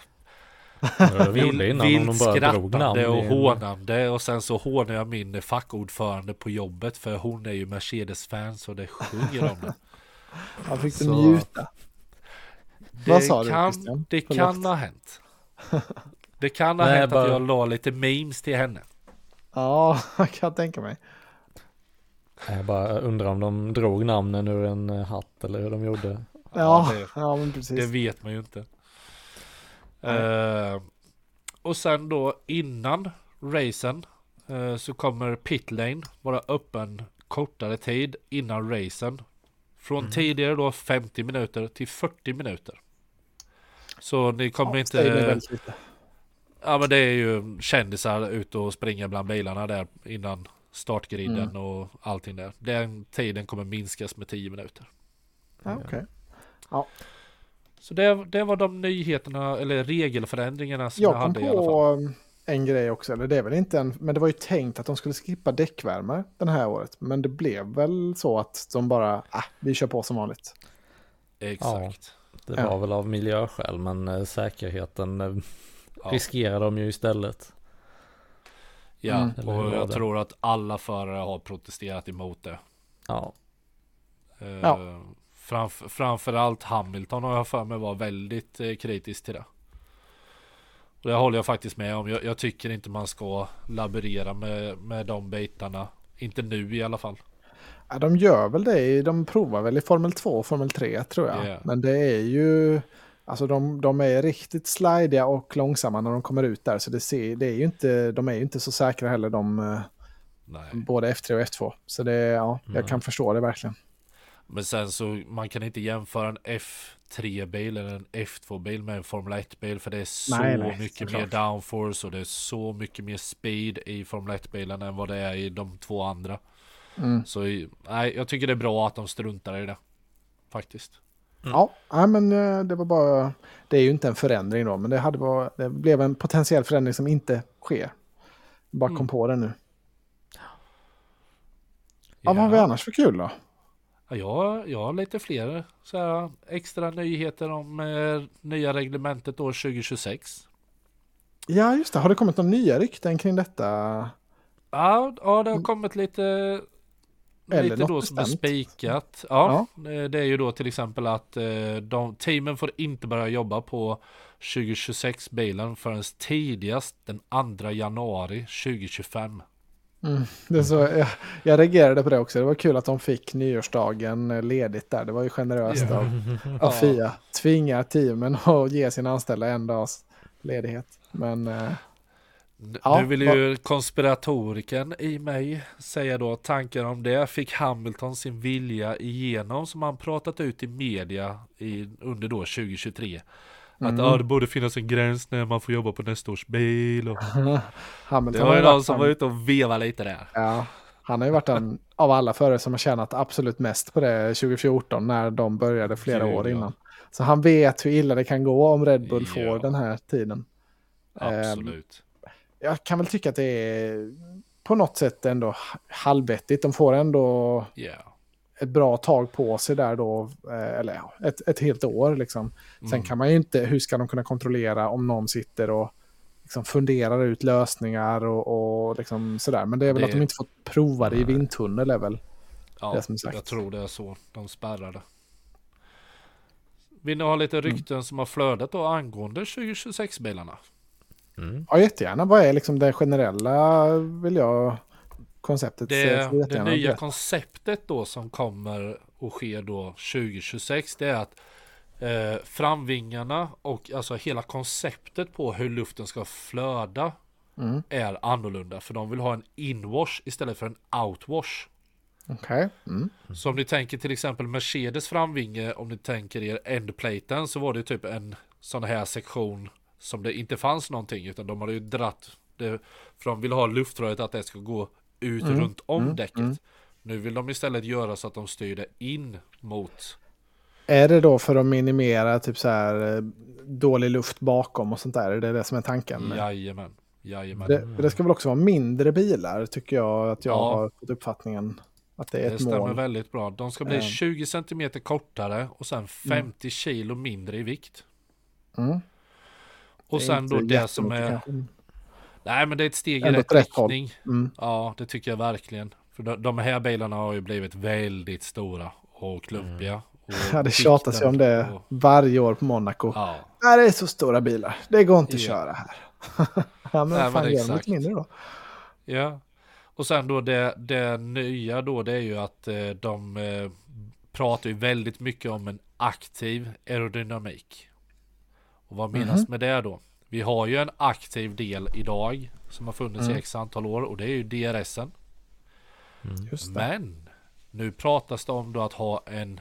vilt skrattande och hånande. Och sen så hånar jag min fackordförande på jobbet. För hon är ju Mercedes-fan så det sjunger om det. [laughs] Han fick Så- du njuta. Det Vad sa du, kan, Christian? Det Förlåt. kan ha hänt. [laughs] Det kan ha Nej, hänt bara- att jag la lite memes till henne. Ja, jag kan tänka mig. Jag bara undrar om de drog namnen ur en eh, hatt eller hur de gjorde. Ja, det- ja men precis. Det vet man ju inte. Eh, och sen då innan racen eh, så kommer pitlane vara öppen kortare tid innan racen. Från Mm. tidigare då 50 minuter till 40 minuter. Så ni kommer Ja, inte... Ja men det är ju kändisar ute och springa bland bilarna där innan startgriden Mm. och allting där. Den tiden kommer minskas med 10 minuter. Ja, okej. Så det, det var de nyheterna eller regelförändringarna som jag, Jag kom hade i alla fall. på um, en grej också, eller det är väl inte en, men det var ju tänkt att de skulle skippa däckvärmare den här året. Men det blev väl så att de bara, ah, vi kör på som vanligt. Exakt. Det Ja. var väl av miljöskäl men eh, säkerheten eh, Ja. riskerar de ju istället. Ja, Mm. Och jag tror att alla förare har protesterat emot det. Ja, Eh, Ja. Framf framförallt Hamilton har jag för mig var väldigt eh, kritisk till det. Och det håller jag faktiskt med om. Jag, jag tycker inte man ska laborera med, med de bitarna. Inte nu i alla fall. Ja, de gör väl det, de provar väl i Formel 2 och Formel 3 tror jag. Ja. Men det är ju, alltså de, de är riktigt slidiga och långsamma när de kommer ut där. Så det, ser, det är ju inte, de är ju inte så säkra heller, de, eh, Nej. både F3 och F2. Så det, ja, jag Nej. kan förstå det verkligen. Men sen så man kan inte jämföra en F3-bil eller en F2-bil med en Formel 1-bil. För det är så Nej, nej, mycket mer downforce och det är så mycket mer speed i Formel 1-bilen än vad det är i de två andra. Mm. Så nej, jag tycker det är bra att de struntar i det. Faktiskt. Ja, ja, men eh, det var bara, det är ju inte en förändring då, men det, hade var, det blev en potentiell förändring som inte sker. Bara kom Mm. på det nu. Ja, vad har vi annars för kul då? Ja, jag, jag har lite fler så här, extra nyheter om eh, nya reglementet år 2026. Ja, just det. Har det kommit några nya rykten kring detta? Ja, ja det har kommit lite, Mm. Eller lite något då som är spikat. Ja, Det, det är ju då till exempel att eh, de, teamen får inte börja jobba på 2026-bilen förrän tidigast den 2 januari 2025. Mm, det så, jag, jag reagerade på det också. Det var kul att de fick nyårsdagen eh, ledigt där. Det var ju generöst Ja. av, [laughs] av Ja. Fia. Tvingar teamen [laughs] att ge sina anställda en dags ledighet. Men eh, Ja, nu vill ju konspiratoriken i mig säga då tankar om det. Fick Hamilton sin vilja igenom som han pratat ut i media i, under då 2023. Att Mm. ja, det borde finnas en gräns när man får jobba på nästa års bil. Och... [laughs] Hamilton Det var ju någon som han- var ute och vevade lite där. Ja, han har ju varit den av alla förare som har tjänat absolut mest på det 2014 när de började flera Gud, år ja. innan. Så han vet hur illa det kan gå om Red Bull får Ja. den här tiden. Absolut. Jag kan väl tycka att det är på något sätt ändå halvvettigt. De får ändå Ja. ett bra tag på sig där då, eh, eller ett, ett helt år liksom. Sen Mm. kan man ju inte, hur ska de kunna kontrollera om någon sitter och liksom funderar ut lösningar och, och liksom sådär. Men det är väl Det- att de inte fått prova det i vindtunnel är väl. Ja, det som är sagt. jag tror det är så. De spärrade. Vill ni ha lite Mm. rykten som har flödat då angående 2026-bilarna? Mm. Ja, jättegärna. Vad är liksom det generella, vill jag, konceptet? Det, det nya konceptet då som kommer att ske då 2026 det är att eh, framvingarna och alltså hela konceptet på hur luften ska flöda Mm, är annorlunda för de vill ha en inwash istället för en outwash. Okej. Mm. Så om ni tänker till exempel Mercedes framvinge, om ni tänker er endplaten så var det typ en sån här sektion som det inte fanns någonting utan de hade ju dratt det för de vill ha luftröret att det ska gå ut Mm, runt om mm, däcket. mm. Nu vill de istället göra så att de styr det in mot Är det då för att minimera typ så här eh, dålig luft bakom och sånt där? Är det det som är tanken? Jajamän. Jajamän. Det, det ska väl också vara mindre bilar tycker jag att jag Ja. har fått uppfattningen. Att det är Det ett stämmer mål. väldigt bra. De ska bli Eh. 20 cm kortare och sen 50 kilo mindre i vikt. Mm. Och Det sen då det som är... Nej men det är ett steg i rätt riktning. Mm. Ja det tycker jag verkligen. För de, de här bilarna har ju blivit väldigt stora och klumpiga. Och [laughs] Ja, det tjatas ju om det och- varje år på Monaco. Ja, det är så stora bilar. Det går inte att Ja. köra här. [laughs] ja, men Nej, men fan de exakt. lite mindre då? ja. Och sen då det, det nya då det är ju att eh, de eh, pratar ju väldigt mycket om en aktiv aerodynamik. Och vad menas Mhm. med det då? Vi har ju en aktiv del idag som har funnits Mm. i x antal år och det är ju DRSen. Det. Men nu pratas det om då att ha en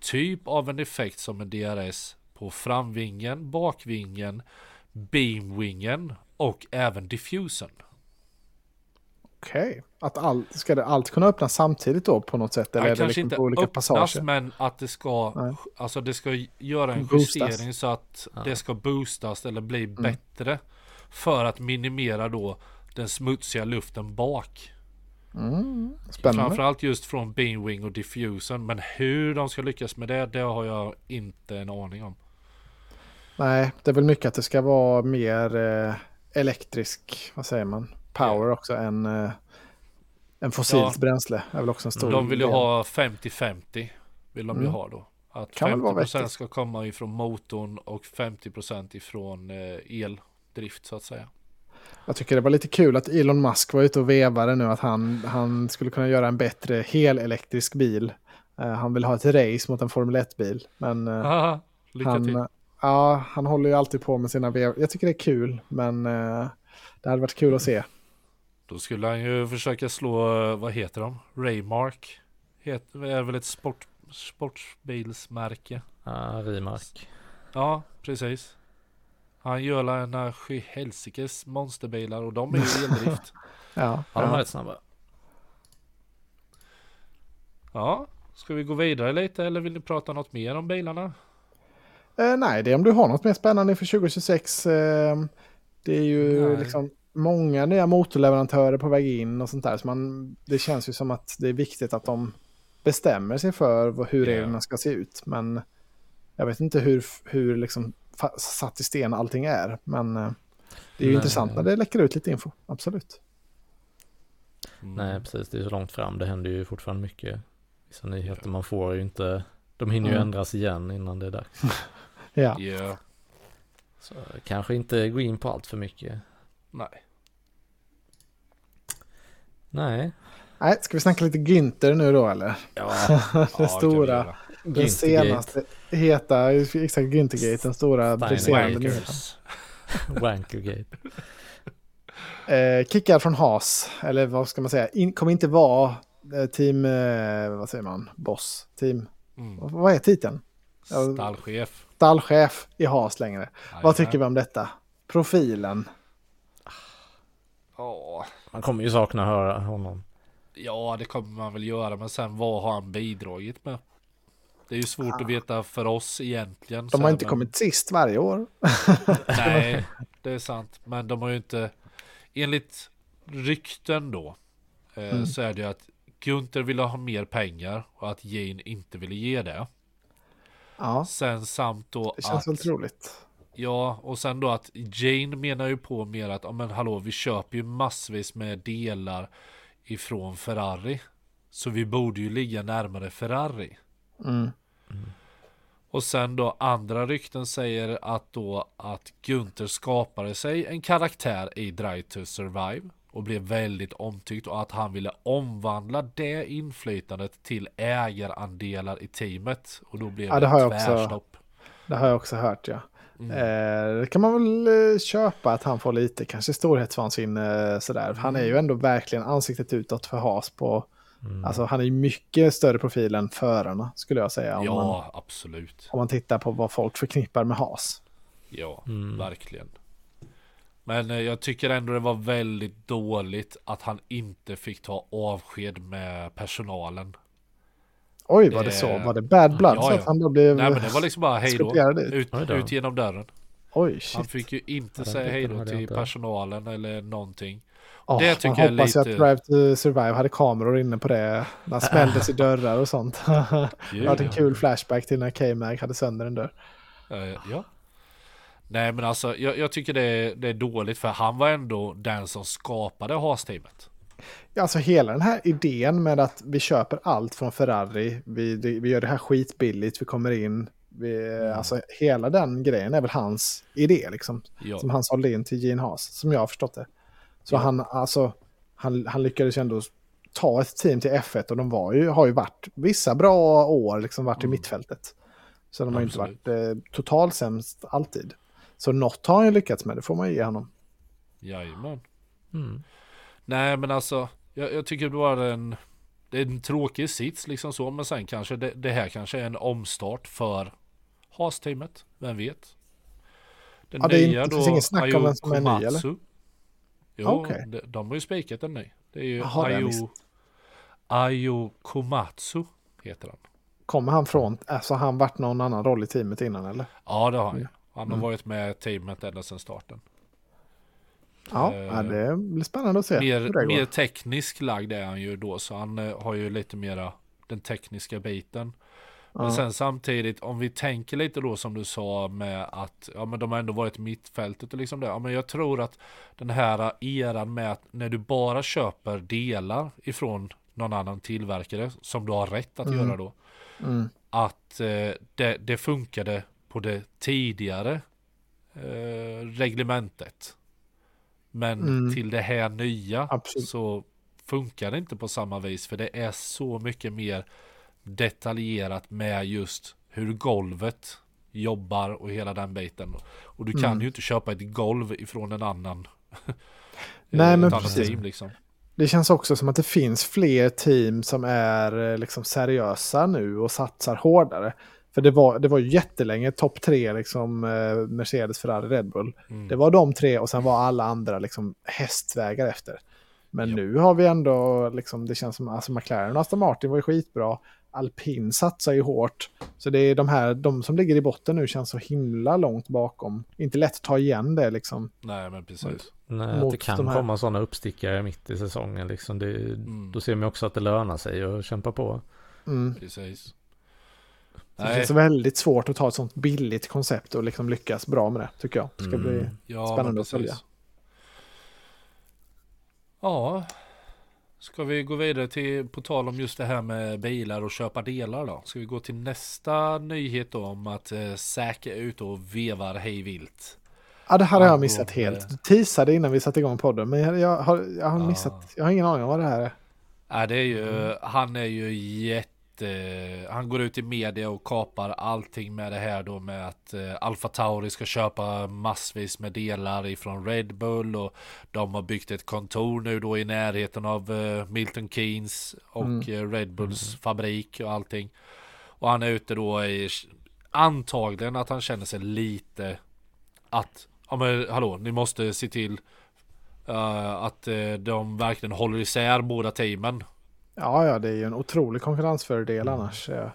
typ av en effekt som en DRS på framvingen, bakvingen, beamwingen och även diffusen. Okej. Att allt, ska det allt kunna öppnas samtidigt då på något sätt? Eller det kanske liksom inte på olika öppnas passager? men att det ska, Nej. alltså det ska göra en Boostas. justering så att Ja. det ska boostas eller bli Mm. bättre. För att minimera då den smutsiga luften bak. Mm. Spännande. Framförallt just från beamwing och diffusen. Men hur de ska lyckas med det, det har jag inte en aning om. Nej, det är väl mycket att det ska vara mer eh, elektrisk, vad säger man, power också än, eh, än fossilt Ja. bränsle. är väl också en stor De vill ju del. ha 50-50. Vill de ju Mm. ha då. Att Kan väl vara 50% vettigt. ska komma ifrån motorn och 50% ifrån eh, eldrift så att säga. Jag tycker det var lite kul att Elon Musk var ute och vevade nu att han, han skulle kunna göra en bättre helelektrisk bil. Eh, han vill ha ett race mot en Formel 1-bil. Men eh, Haha, Lycka till. han, ja, han håller ju alltid på med sina vev. Jag tycker det är kul, men eh, det hade varit kul att se. Då skulle han ju försöka slå, vad heter de? Raymark. Het, är väl ett sport, sportbilsmärke. Ja, Rimark. Ja, precis. Han gör la en sky helsikes monsterbilar och de är ju [laughs] eldrift. Ja, Ja, de är rätt snabba. Ja, ska vi gå vidare lite eller vill ni prata något mer om bilarna? Eh, nej, det är om du har något mer spännande för 2026. Eh, det är ju Nej. liksom många nya motorleverantörer på väg in och sånt där. Så man, det känns ju som att det är viktigt att de bestämmer sig för hur reglerna ska se ut. Men jag vet inte hur, hur liksom satt i sten allting är. Men eh, det är ju Nej. intressant när det läcker ut lite info. Absolut. Mm. Nej, precis. Det är så långt fram. Det händer ju fortfarande mycket. Vissa nyheter man får ju inte. De hinner ju Mm. ändras igen innan det är dags. [laughs] Ja. Ja, Så kanske inte gå in på allt för mycket. nej. Nej. Nej, ska vi snacka lite Günther nu då eller? Ja, den [laughs] Ja, stora, göra. den senaste heta, exakt Günthergate, den stora briserande nyheten. [laughs] Wankergate. Eh, kickad från Haas, eller vad ska man säga, In, kommer inte vara eh, team, eh, vad säger man, boss, team, Mm. vad- vad är titeln? Ja. Stallchef. Stallchef i Haas längre. Vad Jajamän. tycker vi om detta? Profilen. Ja, Man kommer ju sakna att höra honom. Ja, det kommer man väl göra, men sen vad har han bidragit med? Det är ju svårt att veta för oss egentligen. De har inte men- kommit sist varje år. [laughs] Nej, [laughs] det är sant. Men de har ju inte, enligt rykten då, eh, Mm. så är det ju att Gunther ville ha mer pengar och att Jane inte ville ge det. Ja, Sen samt då det känns att, väl troligt. Ja, och sen då att Jane menar ju på mer att, ja men hallå, vi köper ju massvis med delar ifrån Ferrari. Så vi borde ju ligga närmare Ferrari. Mm. Och sen då andra rykten säger att då att Gunther skapade sig en karaktär i Drive to Survive och blev väldigt omtyckt och att han ville omvandla det inflytandet till ägarandelar i teamet och då blev Ja, det det, ett också- tvärstopp. Det har jag också hört, ja. Mm. Eh, det kan man väl eh, köpa att han får lite kanske storhetsvansinne eh, sådär. Han är ju ändå verkligen ansiktet utåt för Haas på... Mm. Alltså han är ju mycket större profil än förarna skulle jag säga. Om, man, Ja, absolut. om man tittar på vad folk förknippar med Haas. Ja, Mm. verkligen. Men eh, jag tycker ändå det var väldigt dåligt att han inte fick ta avsked med personalen. Oj, var det Det- så? Var det bad blood Ja, så ja. att han då blev Nej men det var liksom bara hej då. Ut, ut genom dörren. Oj, Han shit. fick ju inte Ja, den säga hej då till inte. personalen eller någonting. Ja, det tycker man jag hoppas lite- att Drive to Survive hade kameror inne på det. När smälldes i [laughs] dörrar och sånt. [laughs] det varit en kul flashback till när K-Mag hade sönder en dörr. Eh, ja. Nej men alltså jag, jag tycker det är, det är dåligt för han var ändå den som skapade Haas-teamet. Ja, Alltså hela den här idén med att vi köper allt från Ferrari, vi, vi gör det här skitbilligt, vi kommer in. Vi, Alltså hela den grejen är väl hans idé liksom. Ja. Som han sålde in till Gene Haas, som jag har förstått det. Så Ja. han, alltså, han, han lyckades ju ändå ta ett team till F1 och de var ju, har ju varit vissa bra år, liksom varit i Mm. mittfältet. Så de har ju inte varit eh, totalt sämst alltid. Så något har han ju lyckats med, det får man ju ge honom. Jajamän. Mm. Nej men alltså jag, jag tycker det var en Det är en tråkig sits liksom så men sen kanske det, det här kanske är en omstart för Haas-teamet. Vem vet? Den Ja, det är inte- det finns inget snack om vem som är ny, eller? Jo, Okej. de, de har ju spikat en ny. Det är ju jag Ayo. Ayo Komatsu heter han. Kommer han från, alltså han varit någon annan roll i teamet innan eller? Ja det har han ju. Han har Mm. varit med teamet ända sedan starten. Ja, Eh, det blir spännande att se. Mer, mer teknisk lagd är han ju då, så han eh, har ju lite mera den tekniska biten. Men sen samtidigt, om vi tänker lite då som du sa med att ja, men de har ändå varit mittfältet och liksom det. Ja, men jag tror att den här eran med att när du bara köper delar ifrån någon annan tillverkare som du har rätt att Mm. göra då. Mm. Att eh, det, det funkade på det tidigare eh, reglementet. Men Mm. till det här nya Absolut. så funkar det inte på samma vis. För det är så mycket mer detaljerat med just hur golvet jobbar och hela den biten. Och du kan Mm. ju inte köpa ett golv ifrån en annan. [laughs] Nej, ett men precis. team liksom. Det känns också som att det finns fler team som är eh, liksom seriösa nu och satsar hårdare. För det var, det var ju jättelänge topp tre, liksom, eh, Mercedes, Ferrari, Red Bull. Mm. Det var de tre och sen var alla andra liksom hästvägar efter. Men Ja. nu har vi ändå, liksom, det känns som, alltså McLaren och Aston Martin var ju skitbra. Alpin satsar ju hårt. Så det är de här, de som ligger i botten nu känns så himla långt bakom. Inte lätt att ta igen det liksom. Nej men precis. Nej, att det kan de komma sådana uppstickare mitt i säsongen. Liksom det, Mm. Då ser man också att det lönar sig att kämpa på. Mm. precis. Det känns väldigt svårt att ta ett sånt billigt koncept och liksom lyckas bra med det, tycker jag. Det ska bli... Mm. ja, spännande att följa. Ja, ska vi gå vidare till, på tal om just det här med bilar och köpa delar då? Ska vi gå till nästa nyhet då om att eh, Zack är ute och vevar hej vilt? Ja, det hade jag Angående- missat helt. Du teasade innan vi satte igång podden, men jag, jag, har, jag har missat. Jag har ingen aning om vad det här är. Ja, det är ju, Mm. han är ju jätte, han går ut i media och kapar allting med det här då med att eh, Alfa Tauri ska köpa massvis med delar ifrån Red Bull och de har byggt ett kontor nu då i närheten av eh, Milton Keynes och Mm. eh, Red Bulls fabrik och allting. Och han är ute då i, antagligen att han känner sig lite att, ja men hallå, ni måste se till eh, att eh, de verkligen håller isär båda teamen. Ja, ja, det är ju en otrolig konkurrensfördel Mm. annars. eh.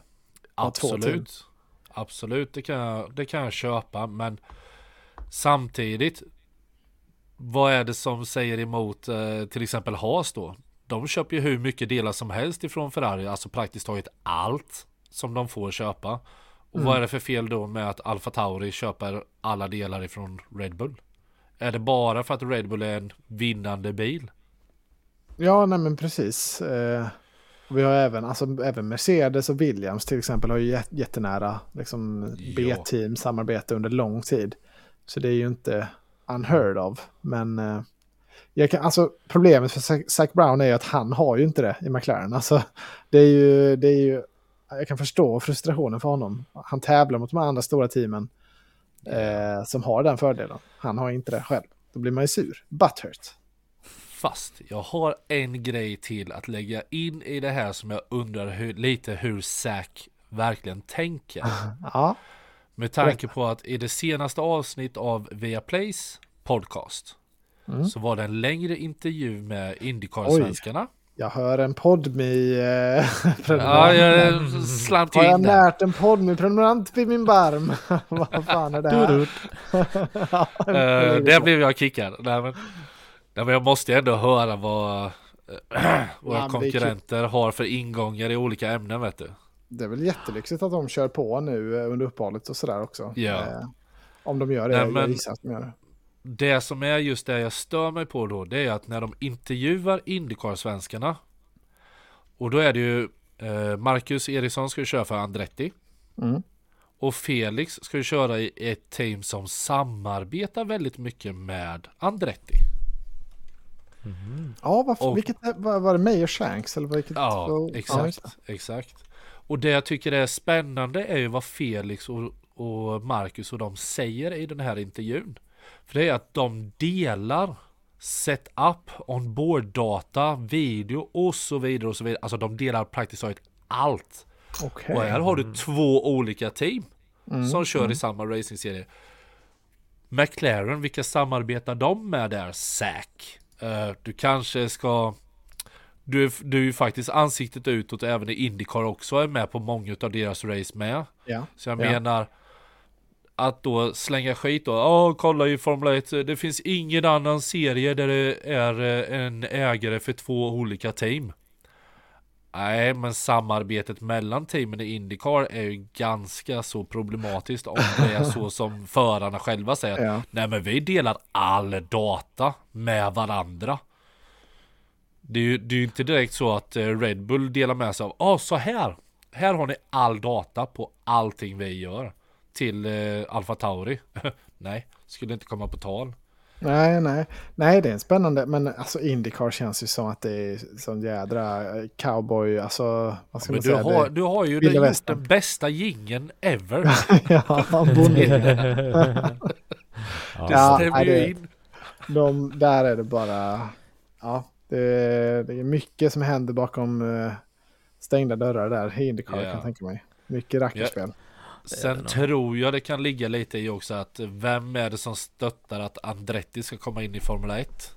Absolut. Absolut, det kan, jag, det kan jag köpa. Men samtidigt. Vad är det som säger emot eh, till exempel Haas då? De köper ju hur mycket delar som helst ifrån Ferrari. Alltså praktiskt taget allt som de får köpa. Och Mm. vad är det för fel då med att Alfa Tauri köper alla delar ifrån Red Bull? Är det bara för att Red Bull är en vinnande bil? Ja, nej men precis. Eh, vi har även, alltså, även Mercedes och Williams till exempel har ju jät- jättenära liksom. B-team samarbete under lång tid. Så det är ju inte unheard of. Men eh, jag kan, alltså, problemet för Zac- Brown är ju att han har ju inte det i McLaren. Alltså, det är ju, det är ju, jag kan förstå frustrationen för honom. Han tävlar mot de andra stora teamen eh, som har den fördelen. Han har inte det själv. Då blir man ju sur. Butthurt. Fast jag har en grej till att lägga in i det här som jag undrar hur, lite hur Zack verkligen tänker. [laughs] Ja, Med tanke på att i det senaste avsnitt av Viaplays podcast Mm. så var det en längre intervju med Indycar-svenskarna. Jag hör en podmi eh, [laughs] Ja, prenumerant. jag slant Har jag in närt en podmi prenumerant vid min barm? [laughs] Vad fan är det här? Uh, där blev jag kickad. Nej, men, nej, men jag måste ändå höra vad eh, [clears throat] våra Ja, konkurrenter har för ingångar i olika ämnen vet du. Det är väl jättelyxigt att de kör på nu eh, under uppehållet och sådär också. Ja. Eh, om de gör det, Nej, jag men- gissar att de gör det. Det som är just det jag stör mig på då, det är att när de intervjuar Indycar-svenskarna och då är det ju eh, Marcus Eriksson ska ju köra för Andretti Mm. och Felix ska ju köra i ett team som samarbetar väldigt mycket med Andretti. Ja, varför, Och- vilket var, var det Mayer Shanks eller vilket? Ja, var- exakt, det. exakt. Och det jag tycker är spännande är ju vad Felix och, och Marcus och de säger i den här intervjun. För det är att de delar setup, onboard-data, video och så vidare och så vidare. Alltså de delar praktiskt taget allt. Okej. Och här har du två olika team Mm, som kör i samma racingserie. McLaren, vilka samarbetar de med där? Zack. Eh, du kanske ska... Du, du är ju faktiskt ansiktet utåt även i Indycar också är med på många av deras race med. Ja. Så jag Ja. menar att då slänga skit då. Ja, kolla i Formel 1. Det finns ingen annan serie där det är eh, en ägare för två olika team. Nej, men samarbetet mellan teamen i Indycar är ju ganska så problematiskt om det är så [laughs] som förarna själva säger. Ja. Nej, men vi delar all data med varandra. Det är ju det är ju inte direkt så att eh, Red Bull delar med sig av, ja så här, här har ni all data på allting vi gör till eh, Alfa Tauri. [laughs] Nej, skulle inte komma på tal. Nej, nej. Nej, det är en spännande. Men alltså Indycar känns ju som att det är sån jädra eh, cowboy. Alltså, vad ska Men man du säga? har, Det- du har ju Vilda gjort Västern. den bästa gingen ever. [laughs] ja, bonde. [laughs] Det Ja, stämmer nej, ju det- in. De, där är det bara... Ja, det, det är mycket som händer bakom eh, stängda dörrar där i Indycar Ja. kan jag tänka mig. Mycket rackarspel. Sen tror jag det kan ligga lite i också att vem är det som stöttar att Andretti ska komma in i Formel 1?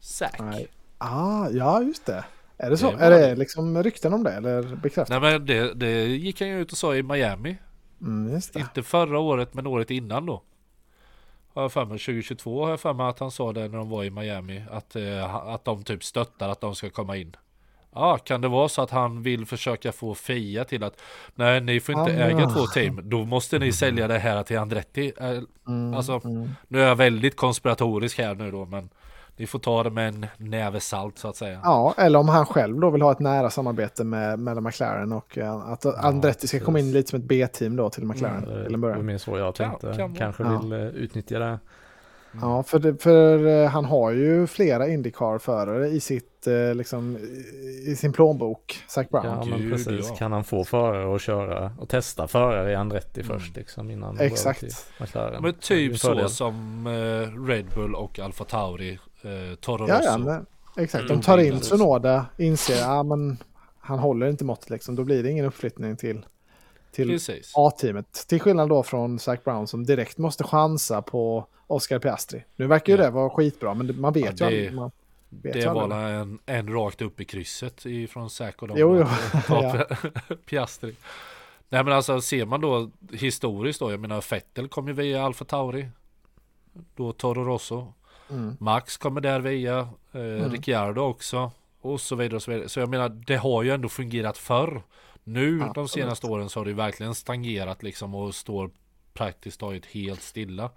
Zack. Nej. Ah, ja, just det. Är det så? Det var är det liksom rykten om det eller bekräftat? Nej men det, det gick han ju ut och sa i Miami. Mm, just det. Inte förra året men året innan då. Har jag för mig 2022 har jag för mig att han sa det när de var i Miami. Att, eh, att de typ stöttar att de ska komma in. Ja, kan det vara så att han vill försöka få Fia till att Nej, ni får inte Ah. äga två team. Då måste ni sälja det här till Andretti. Eh, Mm, Alltså, mm. nu är jag väldigt konspiratorisk här nu då, men ni får ta det med en näve salt så att säga. Ja, eller om han själv då vill ha ett nära samarbete med, med McLaren och eh, att Andretti ska komma in lite som ett B-team då till McLaren Det till en början. mer så jag tänkte. kan vara. Kanske Ja. vill eh, utnyttja det. Ja, för, det, för eh, han har ju flera Indycar-förare i, sitt, eh, liksom, i- sin plånbok, Zac Brown. Ja, men Gud, precis. ja. Kan han få förare att köra och testa förare i Andretti först liksom innan Exakt. McLaren. Men typ så som eh, Red Bull och Alfa Tauri, eh, Toro Ja, Rosso. ja, men, exakt. De Mm, tar in precis. Sunoda, inser ja, men han håller inte måttet liksom. Då blir det ingen uppflyttning till, till Precis. A-teamet. Till skillnad då från Zac Brown som direkt måste chansa på Oscar Piastri. Nu verkar ju Ja. det vara skitbra, men det- man vet Ja, ju det- aldrig. Ju Det aldrig. var en, en rakt upp i krysset ifrån Zac och dem. Jo, jo. [laughs] [laughs] Piastri. Nej men alltså ser man då historiskt då, jag menar Vettel kom ju via Alfa Tauri. Då Toro Rosso. Mm. Max kommer där via, eh, Ricciardo också. Och så vidare och så vidare. Så jag menar det har ju ändå fungerat förr. Nu de Absolut. senaste åren så har det verkligen stagnerat liksom och står praktiskt taget helt stilla.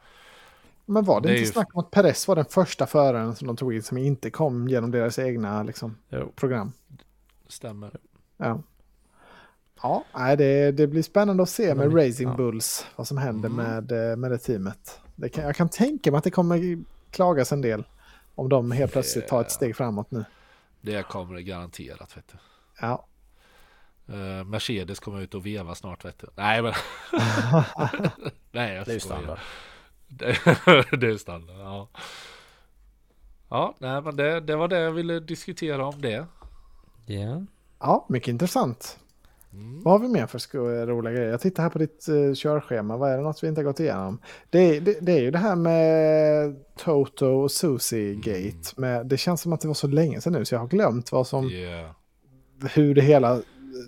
Men var det, Det är inte ju- snack om att Perez var den första föraren som de tog in som inte kom genom deras egna liksom, program? Stämmer. Ja. Ja, nej, det, det blir spännande att se med Men- Racing ja. Bulls vad som händer Mm. med, eh, med det teamet. Det kan, jag kan tänka mig att det kommer klagas en del om de helt plötsligt tar ett steg framåt nu. Det kommer det garanterat vet du. Ja, Eh, Mercedes kommer ut och veva snart vet du. Nej men. [laughs] Nej jag Det är standard. Det, [laughs] det är standard. Ja. Ja, nej men det, det var det jag ville diskutera om det. Ja. ja mycket intressant. Vad har vi mer för roliga grejer? Jag tittar här på ditt uh, körschema. Vad är det något vi inte har gått igenom? Det, det, det är ju det här med Toto och Susie Gate. Med, det känns som att det var så länge sedan nu så jag har glömt vad som, Yeah. hur det hela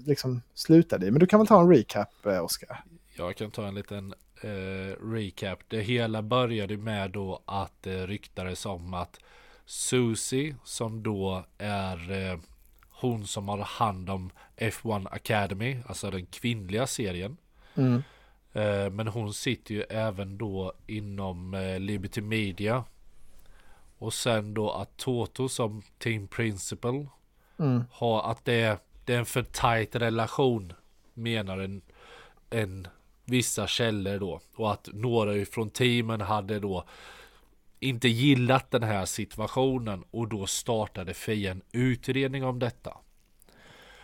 liksom slutade i. Men du kan väl ta en recap, eh, Oskar? Jag kan ta en liten eh, recap. Det hela började med då att det ryktades om att Susie, som då är eh, hon som har hand om F1 Academy, alltså den kvinnliga serien. Mm. Eh, men hon sitter ju även då inom eh, Liberty Media. Och sen då att Toto som team principal Mm. har att det är, det är en för tight relation menar en, en vissa källor då och att några från teamen hade då inte gillat den här situationen och då startade Fia en utredning om detta.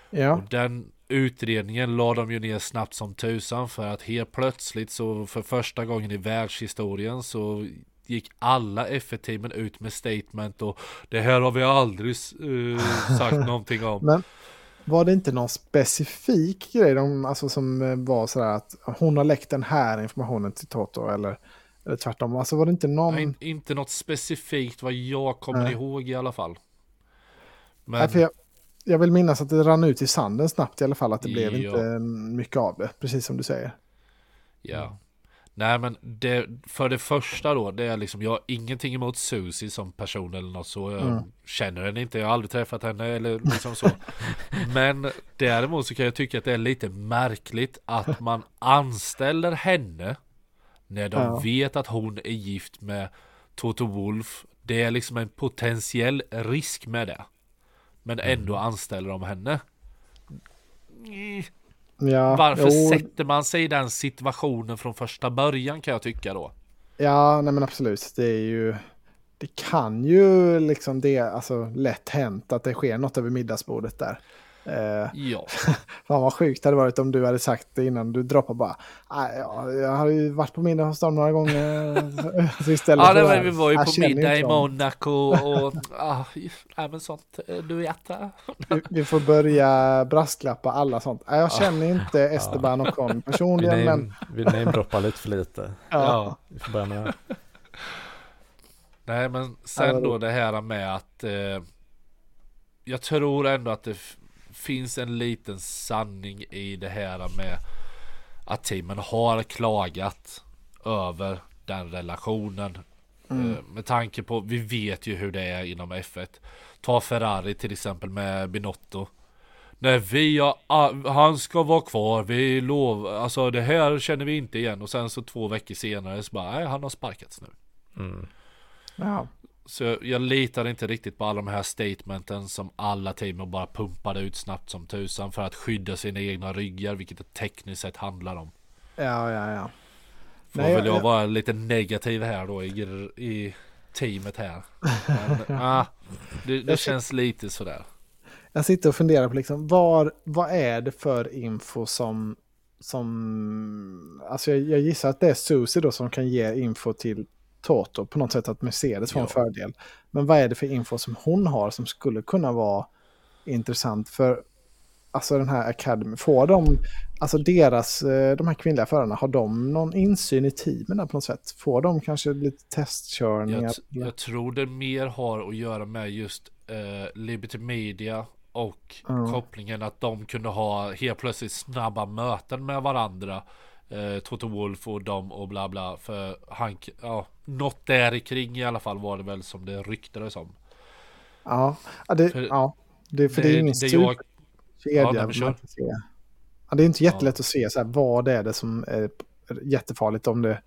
Ja. Och den utredningen la de ju ner snabbt som tusan för att helt plötsligt så för första gången i världshistorien så gick alla F1-teamen ut med statement och det här har vi aldrig eh, sagt [laughs] någonting om. Men var det inte någon specifik grej de, alltså, som eh, var sådär att hon har läckt den här informationen till Toto eller, eller tvärtom? Alltså var det inte någon... Nej, in, inte något specifikt vad jag kommer Nej. ihåg i alla fall. Men Nej, för jag, jag vill minnas att det rann ut i sanden snabbt i alla fall, att det blev Ja. inte mycket av det, precis som du säger. ja. Nej men det, för det första då, det är liksom, jag har ingenting emot Susie som person eller något så. Jag Mm. känner henne inte, jag har aldrig träffat henne eller liksom så. [laughs] Men däremot så kan jag tycka att det är lite märkligt att man anställer henne när de Ja. vet att hon är gift med Toto Wolf. Det är liksom en potentiell risk med det. Men ändå anställer de henne. Mm. Ja, Varför jo, sätter man sig i den situationen från första början kan jag tycka då? Ja, nej men absolut. Det är ju... Det kan ju liksom det, alltså lätt hänt att det sker något över middagsbordet där. Eh, Ja, [laughs] fan vad sjukt det hade varit om du hade sagt det innan du droppar bara. "Nej, ja, jag har ju varit på middag hos dem några gånger. Så [laughs] [laughs] istället ja för det var, vi var ju "Jag på middag i dem." Monaco och ah, även sånt eh, du vet. eh. Vi, vi får börja brasklappa alla sånt. Jag känner inte Esteban och Con Vi, personligen, men name, vi namedroppar lite för lite. ja. Ja. Vi får börja med det. Nej men Ja, sen då det här med att eh, Jag tror ändå att det finns en liten sanning i det här med Att teamen har klagat över den relationen Mm. eh, Med tanke på, vi vet ju hur det är inom F1 Ta Ferrari till exempel med Binotto Nej vi har, ah, han ska vara kvar, vi lovar, alltså det här känner vi inte igen och sen så två veckor senare så bara, nej han har sparkats nu Mm. Ja. Så jag, jag litar inte riktigt på alla de här statementen som alla team bara pumpade ut snabbt som tusan för att skydda sina egna ryggar, vilket det tekniskt sett handlar om. ja, ja, ja. Får Nej, väl jag jag- vara lite negativ här då i, i teamet här. Men, [laughs] ah, det, det känns lite sådär. Jag sitter och funderar på liksom, var, vad är det för info som... som alltså jag, jag gissar att det är Susie då som kan ge info till Toto på något sätt att Mercedes får en Ja. fördel. Men vad är det för info som hon har som skulle kunna vara intressant för alltså den här Academy? Får de, alltså deras, eh, de här kvinnliga förarna, har de någon insyn i teamen på något sätt? Får de kanske lite testkörningar? Jag, jag tror det mer har att göra med just eh, Liberty Media och Ja. kopplingen att de kunde ha helt plötsligt snabba möten med varandra. Eh, Toto Wolf och dem och bla bla. För han, ja, något där i kring i alla fall var det väl som det ryktades om. Ja, ja, det, För- ja. Det, för det, är ingen det jag, kedja. Ja, nej. Ja, det är inte jättelätt att se så här, vad är det som är jättefarligt om det,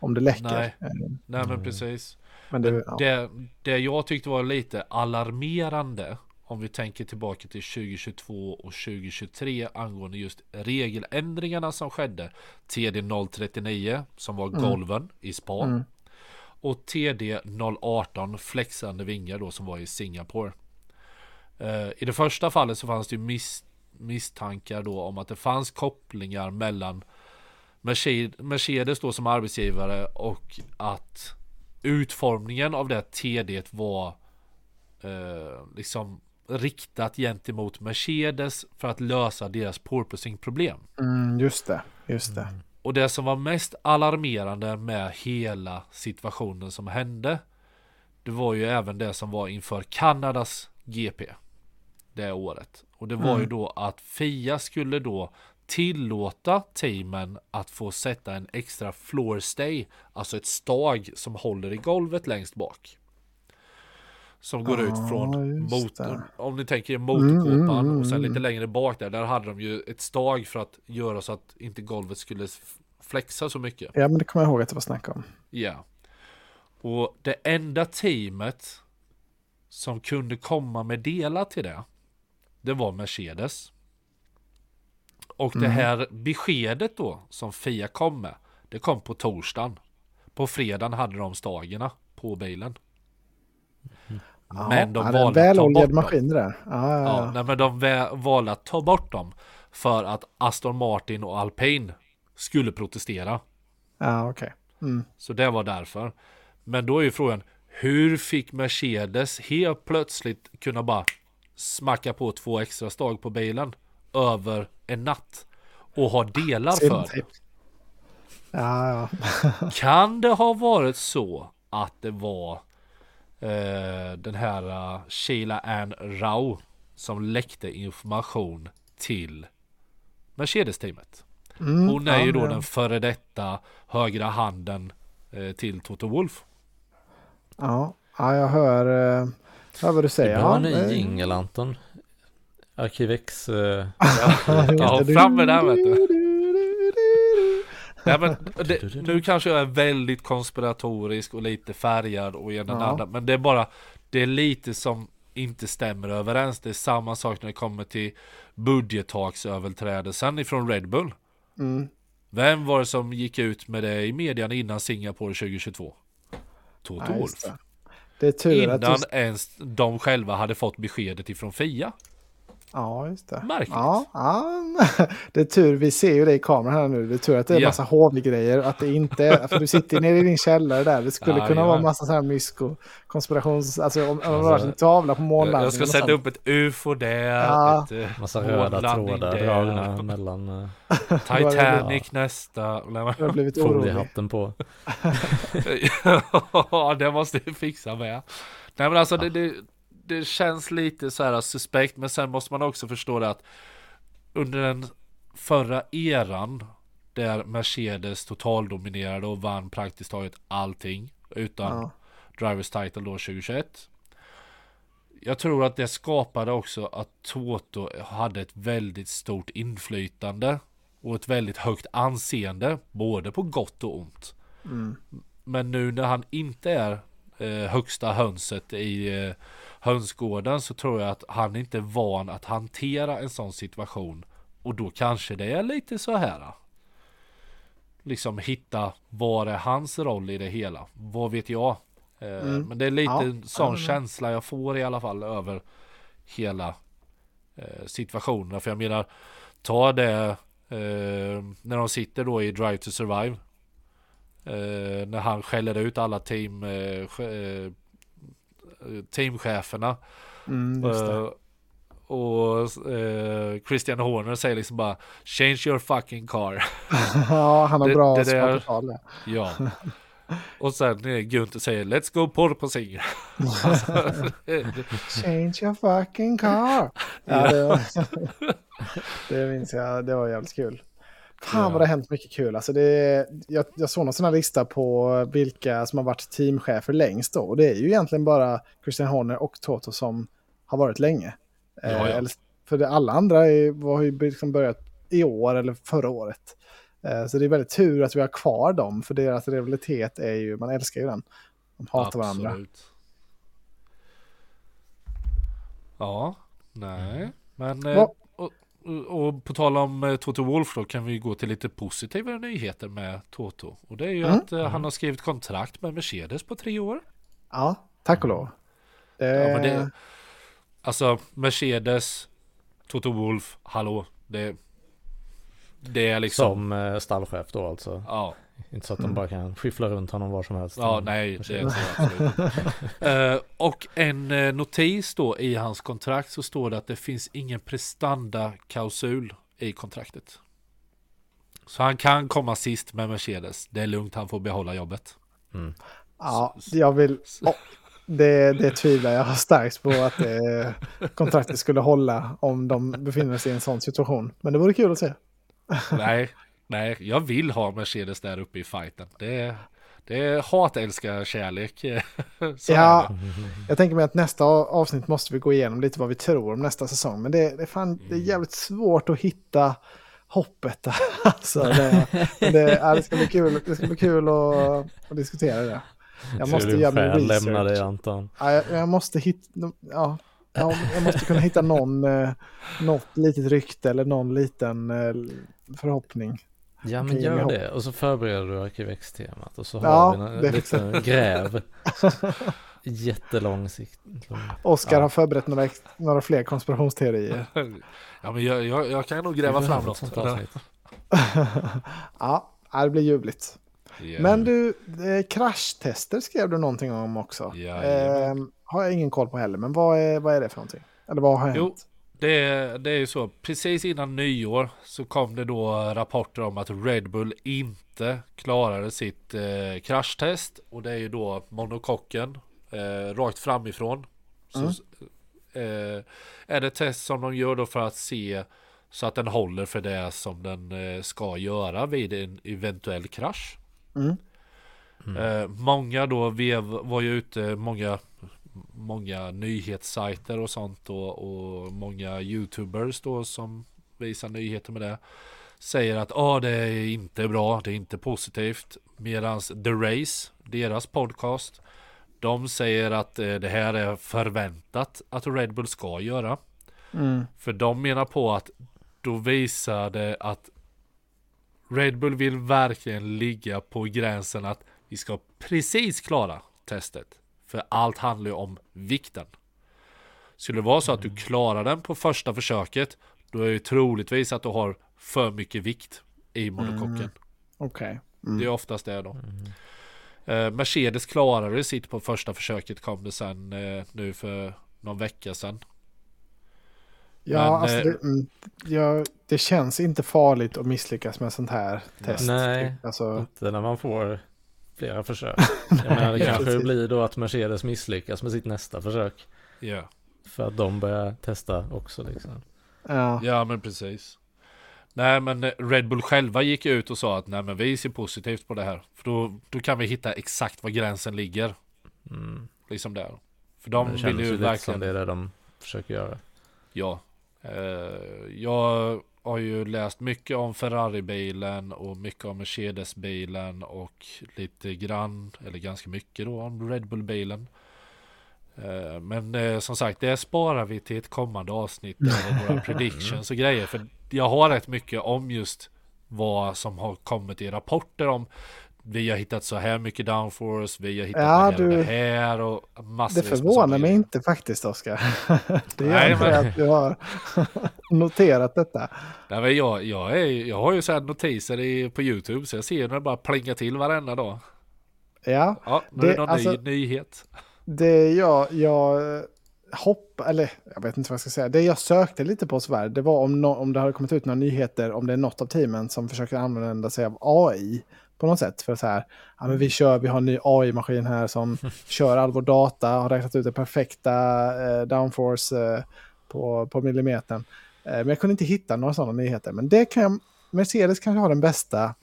om det läcker. Nej. Eh, nej men precis. Men det, Men ja. det, det jag tyckte var lite alarmerande om vi tänker tillbaka till 2022 och 2023 angående just regeländringarna som skedde. TD 039 som var golven i Spa Mm. och TD 018 flexande vingar då som var i Singapore. Eh, I det första fallet så fanns det mis misstankar då om att det fanns kopplingar mellan Mercedes då som arbetsgivare och att utformningen av det TD var eh, liksom riktat gentemot Mercedes för att lösa deras porpoising problem. Mm, just det, just det. Och det som var mest alarmerande med hela situationen som hände Det var ju även det som var inför Kanadas GP Det året Och det var ju då att Fia skulle då tillåta teamen att få sätta en extra floor stay Alltså ett stag som håller i golvet längst bak Som går ut Ja, från motorn. Om ni tänker er motorkåpan Mm, mm, och sen mm. lite längre bak där Där hade de ju ett stag för att göra så att inte golvet skulle flexa så mycket Ja, men det kommer jag ihåg att det var snack om. Ja. Och det enda teamet som kunde komma med delar till det, det var Mercedes. Och det här beskedet då som Fia kom med, det kom på torsdagen. På fredagen hade de stagerna på bilen. Ja, Men de ja, en valde ta väloljad maskin det där. Ja, ja, Ja, men de valde att ta bort dem för att Aston Martin och Alpine skulle protestera. ja okej. Mm. Så det var därför. Men då är ju frågan, hur fick Mercedes helt plötsligt kunna bara smacka på två extra stag på bilen över en natt och ha delar för? det? Silvertejp. Ja, ja. [laughs] Kan det ha varit så att det var eh, den här uh, Sheila Ann Rao som läckte information till Mercedes-teamet? Mm, Hon är ja, ju då den före detta högra handen eh, till Toto Wolf. Ja, ja jag hör, eh, hör vad du säger. behöver Ja, en ny jingel Anton. Arkivex. Eh, [laughs] Ja, fram med den vet du. Nej, men det, nu kanske jag är väldigt konspiratorisk och lite färgad och ena Ja. andra. Men det är bara, det är lite som inte stämmer överens. Det är samma sak när det kommer till budgettaksöverträdelsen ifrån Red Bull. Mm. Vem var det som gick ut med det i median innan Singapore 2022? Toto Ja, Wolf. det. det är tur att Innan du... ens de själva hade fått beskedet ifrån Fia. Ja, just det. Märkligt. Ja, ja, [laughs] det är tur. Vi ser ju det i kameran här nu. Det är tur att det är Ja. massa HV-grejer. Att det inte är... För du sitter nere i din källare där. Det skulle Ja, kunna ja. vara massa så här mysko, konspirations... Alltså om, om det var en tavla på månlandningen. Jag ska och sätta sånt. upp ett UFO där. Ja. Ett, eh, massa röda trådar dragna [laughs] mellan eh, [laughs] Titanic nästa. Jag har blivit orolig. foliehatten på. Ja, det måste vi fixa med. Nej men alltså det, det, det känns lite så här suspekt. Men sen måste man också förstå det att under den förra eran där Mercedes totaldominerade och vann praktiskt taget allting utan Ja. Drivers title då 2021. Jag tror att det skapade också att Toto hade ett väldigt stort inflytande och ett väldigt högt anseende, både på gott och ont. Mm. Men nu när han inte är eh, högsta hönset i eh, hönsgården så tror jag att han inte är van att hantera en sån situation. Och då kanske det är lite så här. Liksom hitta vad är hans roll i det hela. Vad vet jag? Eh, Mm. Men det är lite Ja, sån känsla jag får i alla fall över hela eh, situationen. För jag menar, ta det eh, när de sitter då i Drive to Survive. Eh, när han skäller ut alla team, eh, teamcheferna. Mm. Eh, och eh, Christian Horner säger liksom bara Change your fucking car. [laughs] ja, han har det- bra det svar där- på tal där. ja. [laughs] Och sen eh, Gunther säger Let's go porpoising. alltså, [laughs] Change your fucking car. Ja, det, var, det minns jag. Det var jävligt kul. Fan vad det har hänt mycket kul. Alltså det, jag, jag såg någon sån här lista på vilka som har varit teamchefer längst då. Och det är ju egentligen bara Christian Horner och Toto som har varit länge. Ja, Eh, ja. för det, alla andra är, har ju liksom börjat i år eller förra året. Eh, så det är väldigt tur att vi har kvar dem. För deras rivalitet är ju, man älskar ju den. De hatar varandra. Absolut. Ja, nej. Men eh, och, och, på tal om eh, Toto Wolf då kan vi gå till lite positiva nyheter med Toto. Och det är ju Mm. att eh, han har skrivit kontrakt med Mercedes på tre år. Ja, tack och lov. Det, Ja, men det, alltså Mercedes, Toto Wolf, hallå, det, det är liksom, Som eh, stallchef då alltså. ja, Inte så att de bara kan skyffla runt honom var som helst. Ja, Mm. nej, det är så absolut. [laughs] Eh, Och en eh, notis då i hans kontrakt så står det att det finns ingen prestanda-klausul i kontraktet. Så han kan komma sist med Mercedes. Det är lugnt, han får behålla jobbet. Mm. Ja, jag vill... Åh, det, det tvivlar jag starkt på att det, kontraktet skulle hålla om de befinner sig i en sån situation. Men det vore kul att se. nej, nej, jag vill ha Mercedes där uppe i fighten. Det är, det är hat, älskar, kärlek. [laughs] Ja, jag tänker mig att nästa avsnitt måste vi gå igenom lite vad vi tror om nästa säsong. Men det, det, är, fan, det är jävligt svårt att hitta hoppet. där. [laughs] Alltså, det, det, ja, det ska bli kul, det ska bli kul att, att diskutera det. Jag måste göra min själv lämna dig research. Anton. Ja, jag, jag måste hitta... Ja, ja, jag måste kunna hitta någon, eh, något litet rykte eller någon liten eh, förhoppning. Ja men gör det och så förbereder du Arkivex-temat och så har Ja, vi en det- liten [laughs] gräv. [laughs] Jättelång sikt. Oskar Ja. har förberett några, några fler konspirationsteorier. [laughs] Ja, men jag, jag, jag kan nog gräva fram något. sånt ja, det blir ljuvligt. Ja. Men du, eh, kraschtester skrev du någonting om också. Eh, Jajamän. har jag ingen koll på heller, men vad är, vad är det för någonting? Eller vad har hänt? Jo, det, det är ju så. Precis innan nyår så kom det då rapporter om att Red Bull inte klarade sitt eh, kraschtest. Och det är ju då monokocken eh, rakt framifrån. Så, Mm. eh, är det test som de gör då för att se så att den håller för det som den eh, ska göra vid en eventuell krasch. Mm. Eh, många då vev, var ju ute, många, många nyhetssajter och sånt och, och många youtubers då som visar nyheter med det. Säger att ah, det är inte bra, det är inte positivt. Medans The Race, deras podcast, de säger att eh, det här är förväntat att Red Bull ska göra. Mm. För de menar på att då visar det att Red Bull vill verkligen ligga på gränsen att vi ska precis klara testet. För allt handlar ju om vikten. Skulle det vara så att du klarar den på första försöket, då är det troligtvis att du har för mycket vikt i monokocken. Okej. Det är oftast det då. Eh, Mercedes klarade sitt på första försöket kom det sen eh, nu för någon vecka sedan. Ja, Men, alltså eh, det, mm, ja, det känns inte farligt att misslyckas med sånt här test. Nej. Alltså, Inte när man får flera försök. [laughs] Jag menar, det Ja, kanske precis. blir då att Mercedes misslyckas med sitt nästa försök. Ja. För att de börjar testa också liksom. ja. Ja men precis. Nej men eh, Red Bull själva gick ut och sa att nej men vi ser positivt på det här. För då, då kan vi hitta exakt var gränsen ligger. Mm. Liksom där. För de det vill känns ju ju lite som verkligen. det är det de försöker göra. Ja. Eh, jag har ju läst mycket om Ferrari-bilen och mycket om Mercedes-bilen och lite grann, eller ganska mycket då om Red Bull-bilen. Eh, men eh, som sagt, det sparar vi till ett kommande avsnitt med våra [laughs] predictions och grejer. För jag har rätt mycket om just vad som har kommit i rapporter om vi har hittat så här mycket downforce, vi har hittat Ja, det här och du- det här och massor Det förvånar mig inte faktiskt, Oskar. [laughs] Det gör Nej, men- att du har [laughs] noterat detta. Nej, men jag, jag, är, jag har ju så här notiser i, på YouTube så jag ser när det bara plingar till varenda dag. Ja, Ja, nu Det- är det någon alltså- ny nyhet. det jag, jag hopp, eller jag vet inte vad jag ska säga. Det jag sökte lite på Sverige, det var om, no, om det hade kommit ut några nyheter, om det är något av teamen som försöker använda sig av AI på något sätt. För så här, ja men vi kör, vi har en ny AI-maskin här som [laughs] kör all vår data, har räknat ut det perfekta eh, downforce eh, på, på millimetern. Eh, men jag kunde inte hitta några sådana nyheter. Men det kan Mercedes kanske har den bästa,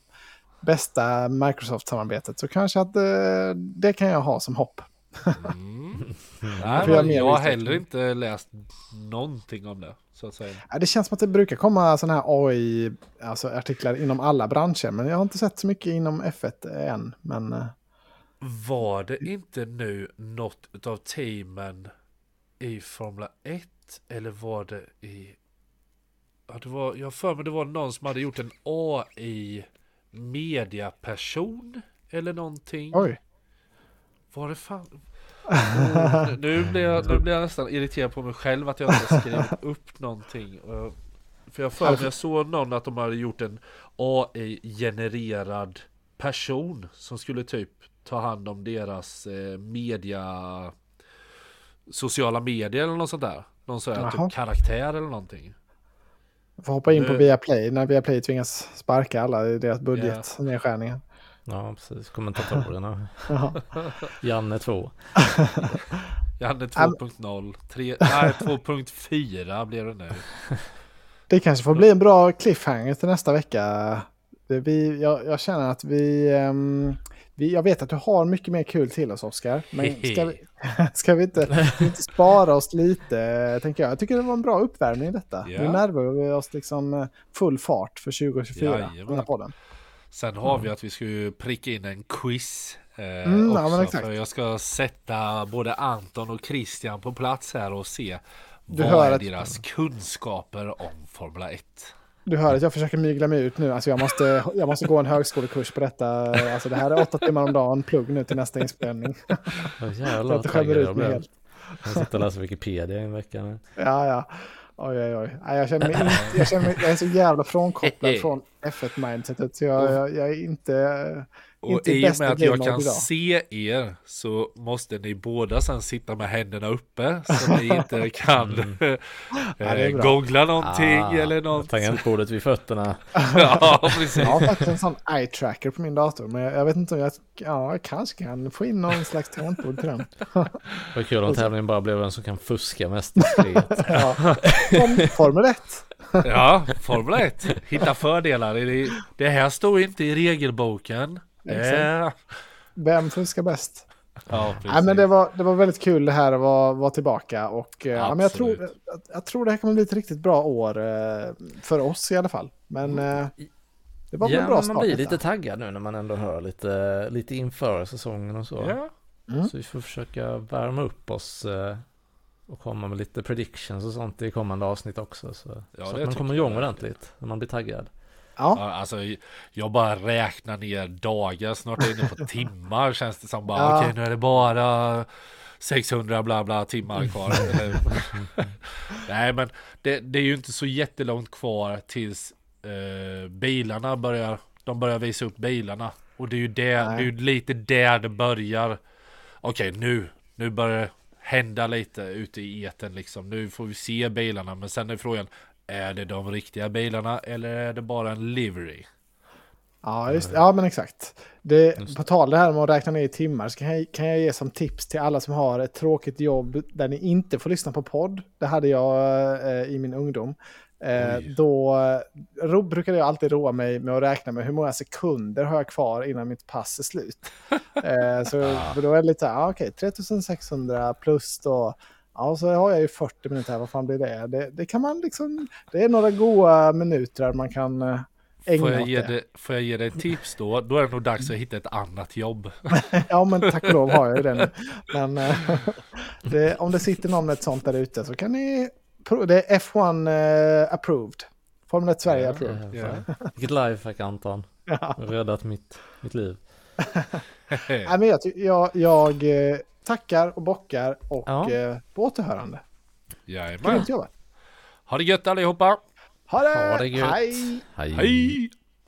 bästa Microsoft-samarbetet. Så kanske att eh, det kan jag ha som hopp. Mm. [laughs] Nej, jag har heller inte läst någonting om det. Så att säga. Det känns som att det brukar komma sådana här AI-artiklar alltså artiklar inom alla branscher. Men jag har inte sett så mycket inom F1 än. Men eh, Var det inte nu något utav teamen i Formula 1? Eller var det i... Ja, det var, jag har för mig det var någon som hade gjort en AI mediaperson eller någonting. oj. Var det fan? Oh, nu, blir jag, nu blir jag nästan irriterad på mig själv att jag inte skrivit [laughs] upp någonting. Jag- För jag för jag såg någon att de hade gjort en AI-genererad person som skulle typ ta hand om deras eh, media sociala medier eller något sånt där. Någon sån här typ karaktär eller någonting. Får hoppa in på Viaplay när Viaplay tvingas sparka alla i deras budgetnedskärningar. Ja, precis. Kommentatorerna. [laughs] Ja. Janne 2. [laughs] Janne 2.0, 3, nej 2.4 blir det nu. Det kanske får bli en bra cliffhanger till nästa vecka. Vi, jag, jag känner att vi, ehm, vi... Jag vet att du har mycket mer kul till oss, Oskar. Men [laughs] ska vi, ska vi, inte, ska vi inte spara oss lite, tänker jag. Jag tycker det var en bra uppvärmning detta. Ja. Nu närmar vi oss liksom eh, full fart för 2024. Jajamän. Den här podden. Sen har vi att vi ska ju pricka in en quiz eh, Mm, ja, också. exakt. för jag ska sätta både Anton och Christian på plats här och se Du vad hör är att- deras kunskaper om Formula 1. Du hör att jag försöker mygla mig ut nu. Alltså jag, måste, jag måste gå en högskolekurs på detta. Alltså det här är åtta timmar om dagen, plugg nu till nästa inspelning. [laughs] Så jävlar att vad taggad jag blev. Jag sitter och läser Wikipedia i en vecka nu. Ja, ja. Oj, oj, oj. Jag, känner mig inte, jag, känner mig, jag är så jävla frånkopplad från F1-mindsetet. Så jag, jag, jag är inte... Och Inte i och med att jag kan idag. se er så måste ni båda sen sitta med händerna uppe så ni inte [laughs] kan är eh, googla någonting Ah, eller något. Tangentbordet vid fötterna. [laughs] ja, precis. Jag har faktiskt en sån eye-tracker på min dator. Men jag, jag vet inte om jag... Ja, jag kanske kan få in någon slags tangentbord till den. [laughs] Vad kul om tävlingen bara blev vem som kan fuska mest. Ja. Form, Formel 1. Ja, Formel 1. Hitta fördelar. det här står inte i regelboken. Exakt. Eh, Vem fuskar bäst? Ja, precis. Nej, men det, var, det var väldigt kul det här att vara, vara tillbaka. Och, eh, ja, men jag, tror, jag, jag tror det här kommer bli ett riktigt bra år eh, för oss i alla fall. Men eh, det var väl en Ja, bra start. man blir lite taggad nu när man ändå hör lite, lite inför säsongen och så. Ja, Mm. Så vi får försöka värma upp oss och komma med lite predictions och sånt i kommande avsnitt också. Så, Ja, så att man kommer igång ordentligt när man blir taggad. Ja, alltså jag bara räknar ner dagar, snart är jag inne på [laughs] timmar känns det som bara. Ja. Okej, nu är det bara 600 bla bla timmar kvar. [laughs] [laughs] Nej, men det, det är ju inte så jättelångt kvar tills eh, bilarna börjar, de börjar visa upp bilarna. Och det är ju det, det är ju lite där det börjar. Okej, nu, nu börjar det hända lite ute i eten liksom. Nu får vi se bilarna, men sen är frågan, är det de riktiga bilarna eller är det bara en livery? ja, just, ja men exakt. Det, på tal det här med att räkna ner i timmar så kan jag, kan jag ge som tips till alla som har ett tråkigt jobb där ni inte får lyssna på podd. Det hade jag eh, i min ungdom. Eh, då eh, ro, brukade jag alltid roa mig med att räkna med hur många sekunder har jag kvar innan mitt pass är slut. [laughs] Eh, så för då är det lite så här, ah, okej, 3600 plus då. Ja, så har jag ju 40 minuter här, vad fan blir det? Det, det kan man liksom, det är några goda minuter där man kan eh, ägna Får jag, åt ge det. det, får jag ge dig ett tips då? Då är det nog dags att hitta ett annat jobb. [laughs] Ja, men tack och lov har jag ju det nu. [laughs] Men eh, [laughs] det, om det sitter någon med ett sånt där ute så kan ni... Det är F1 eh, approved. Formel 1 Sverige Ja, approved. Ja. Vilket lifehack Anton. Ja. Räddat mitt, mitt liv. [laughs] Nej, men jag, jag, jag eh, tackar och bockar och Ja. eh, på återhörande. Jajamän. Grymt jobbat. Ha det gött allihopa! Ha det! Ha det gött. Hej! Hej. Hej!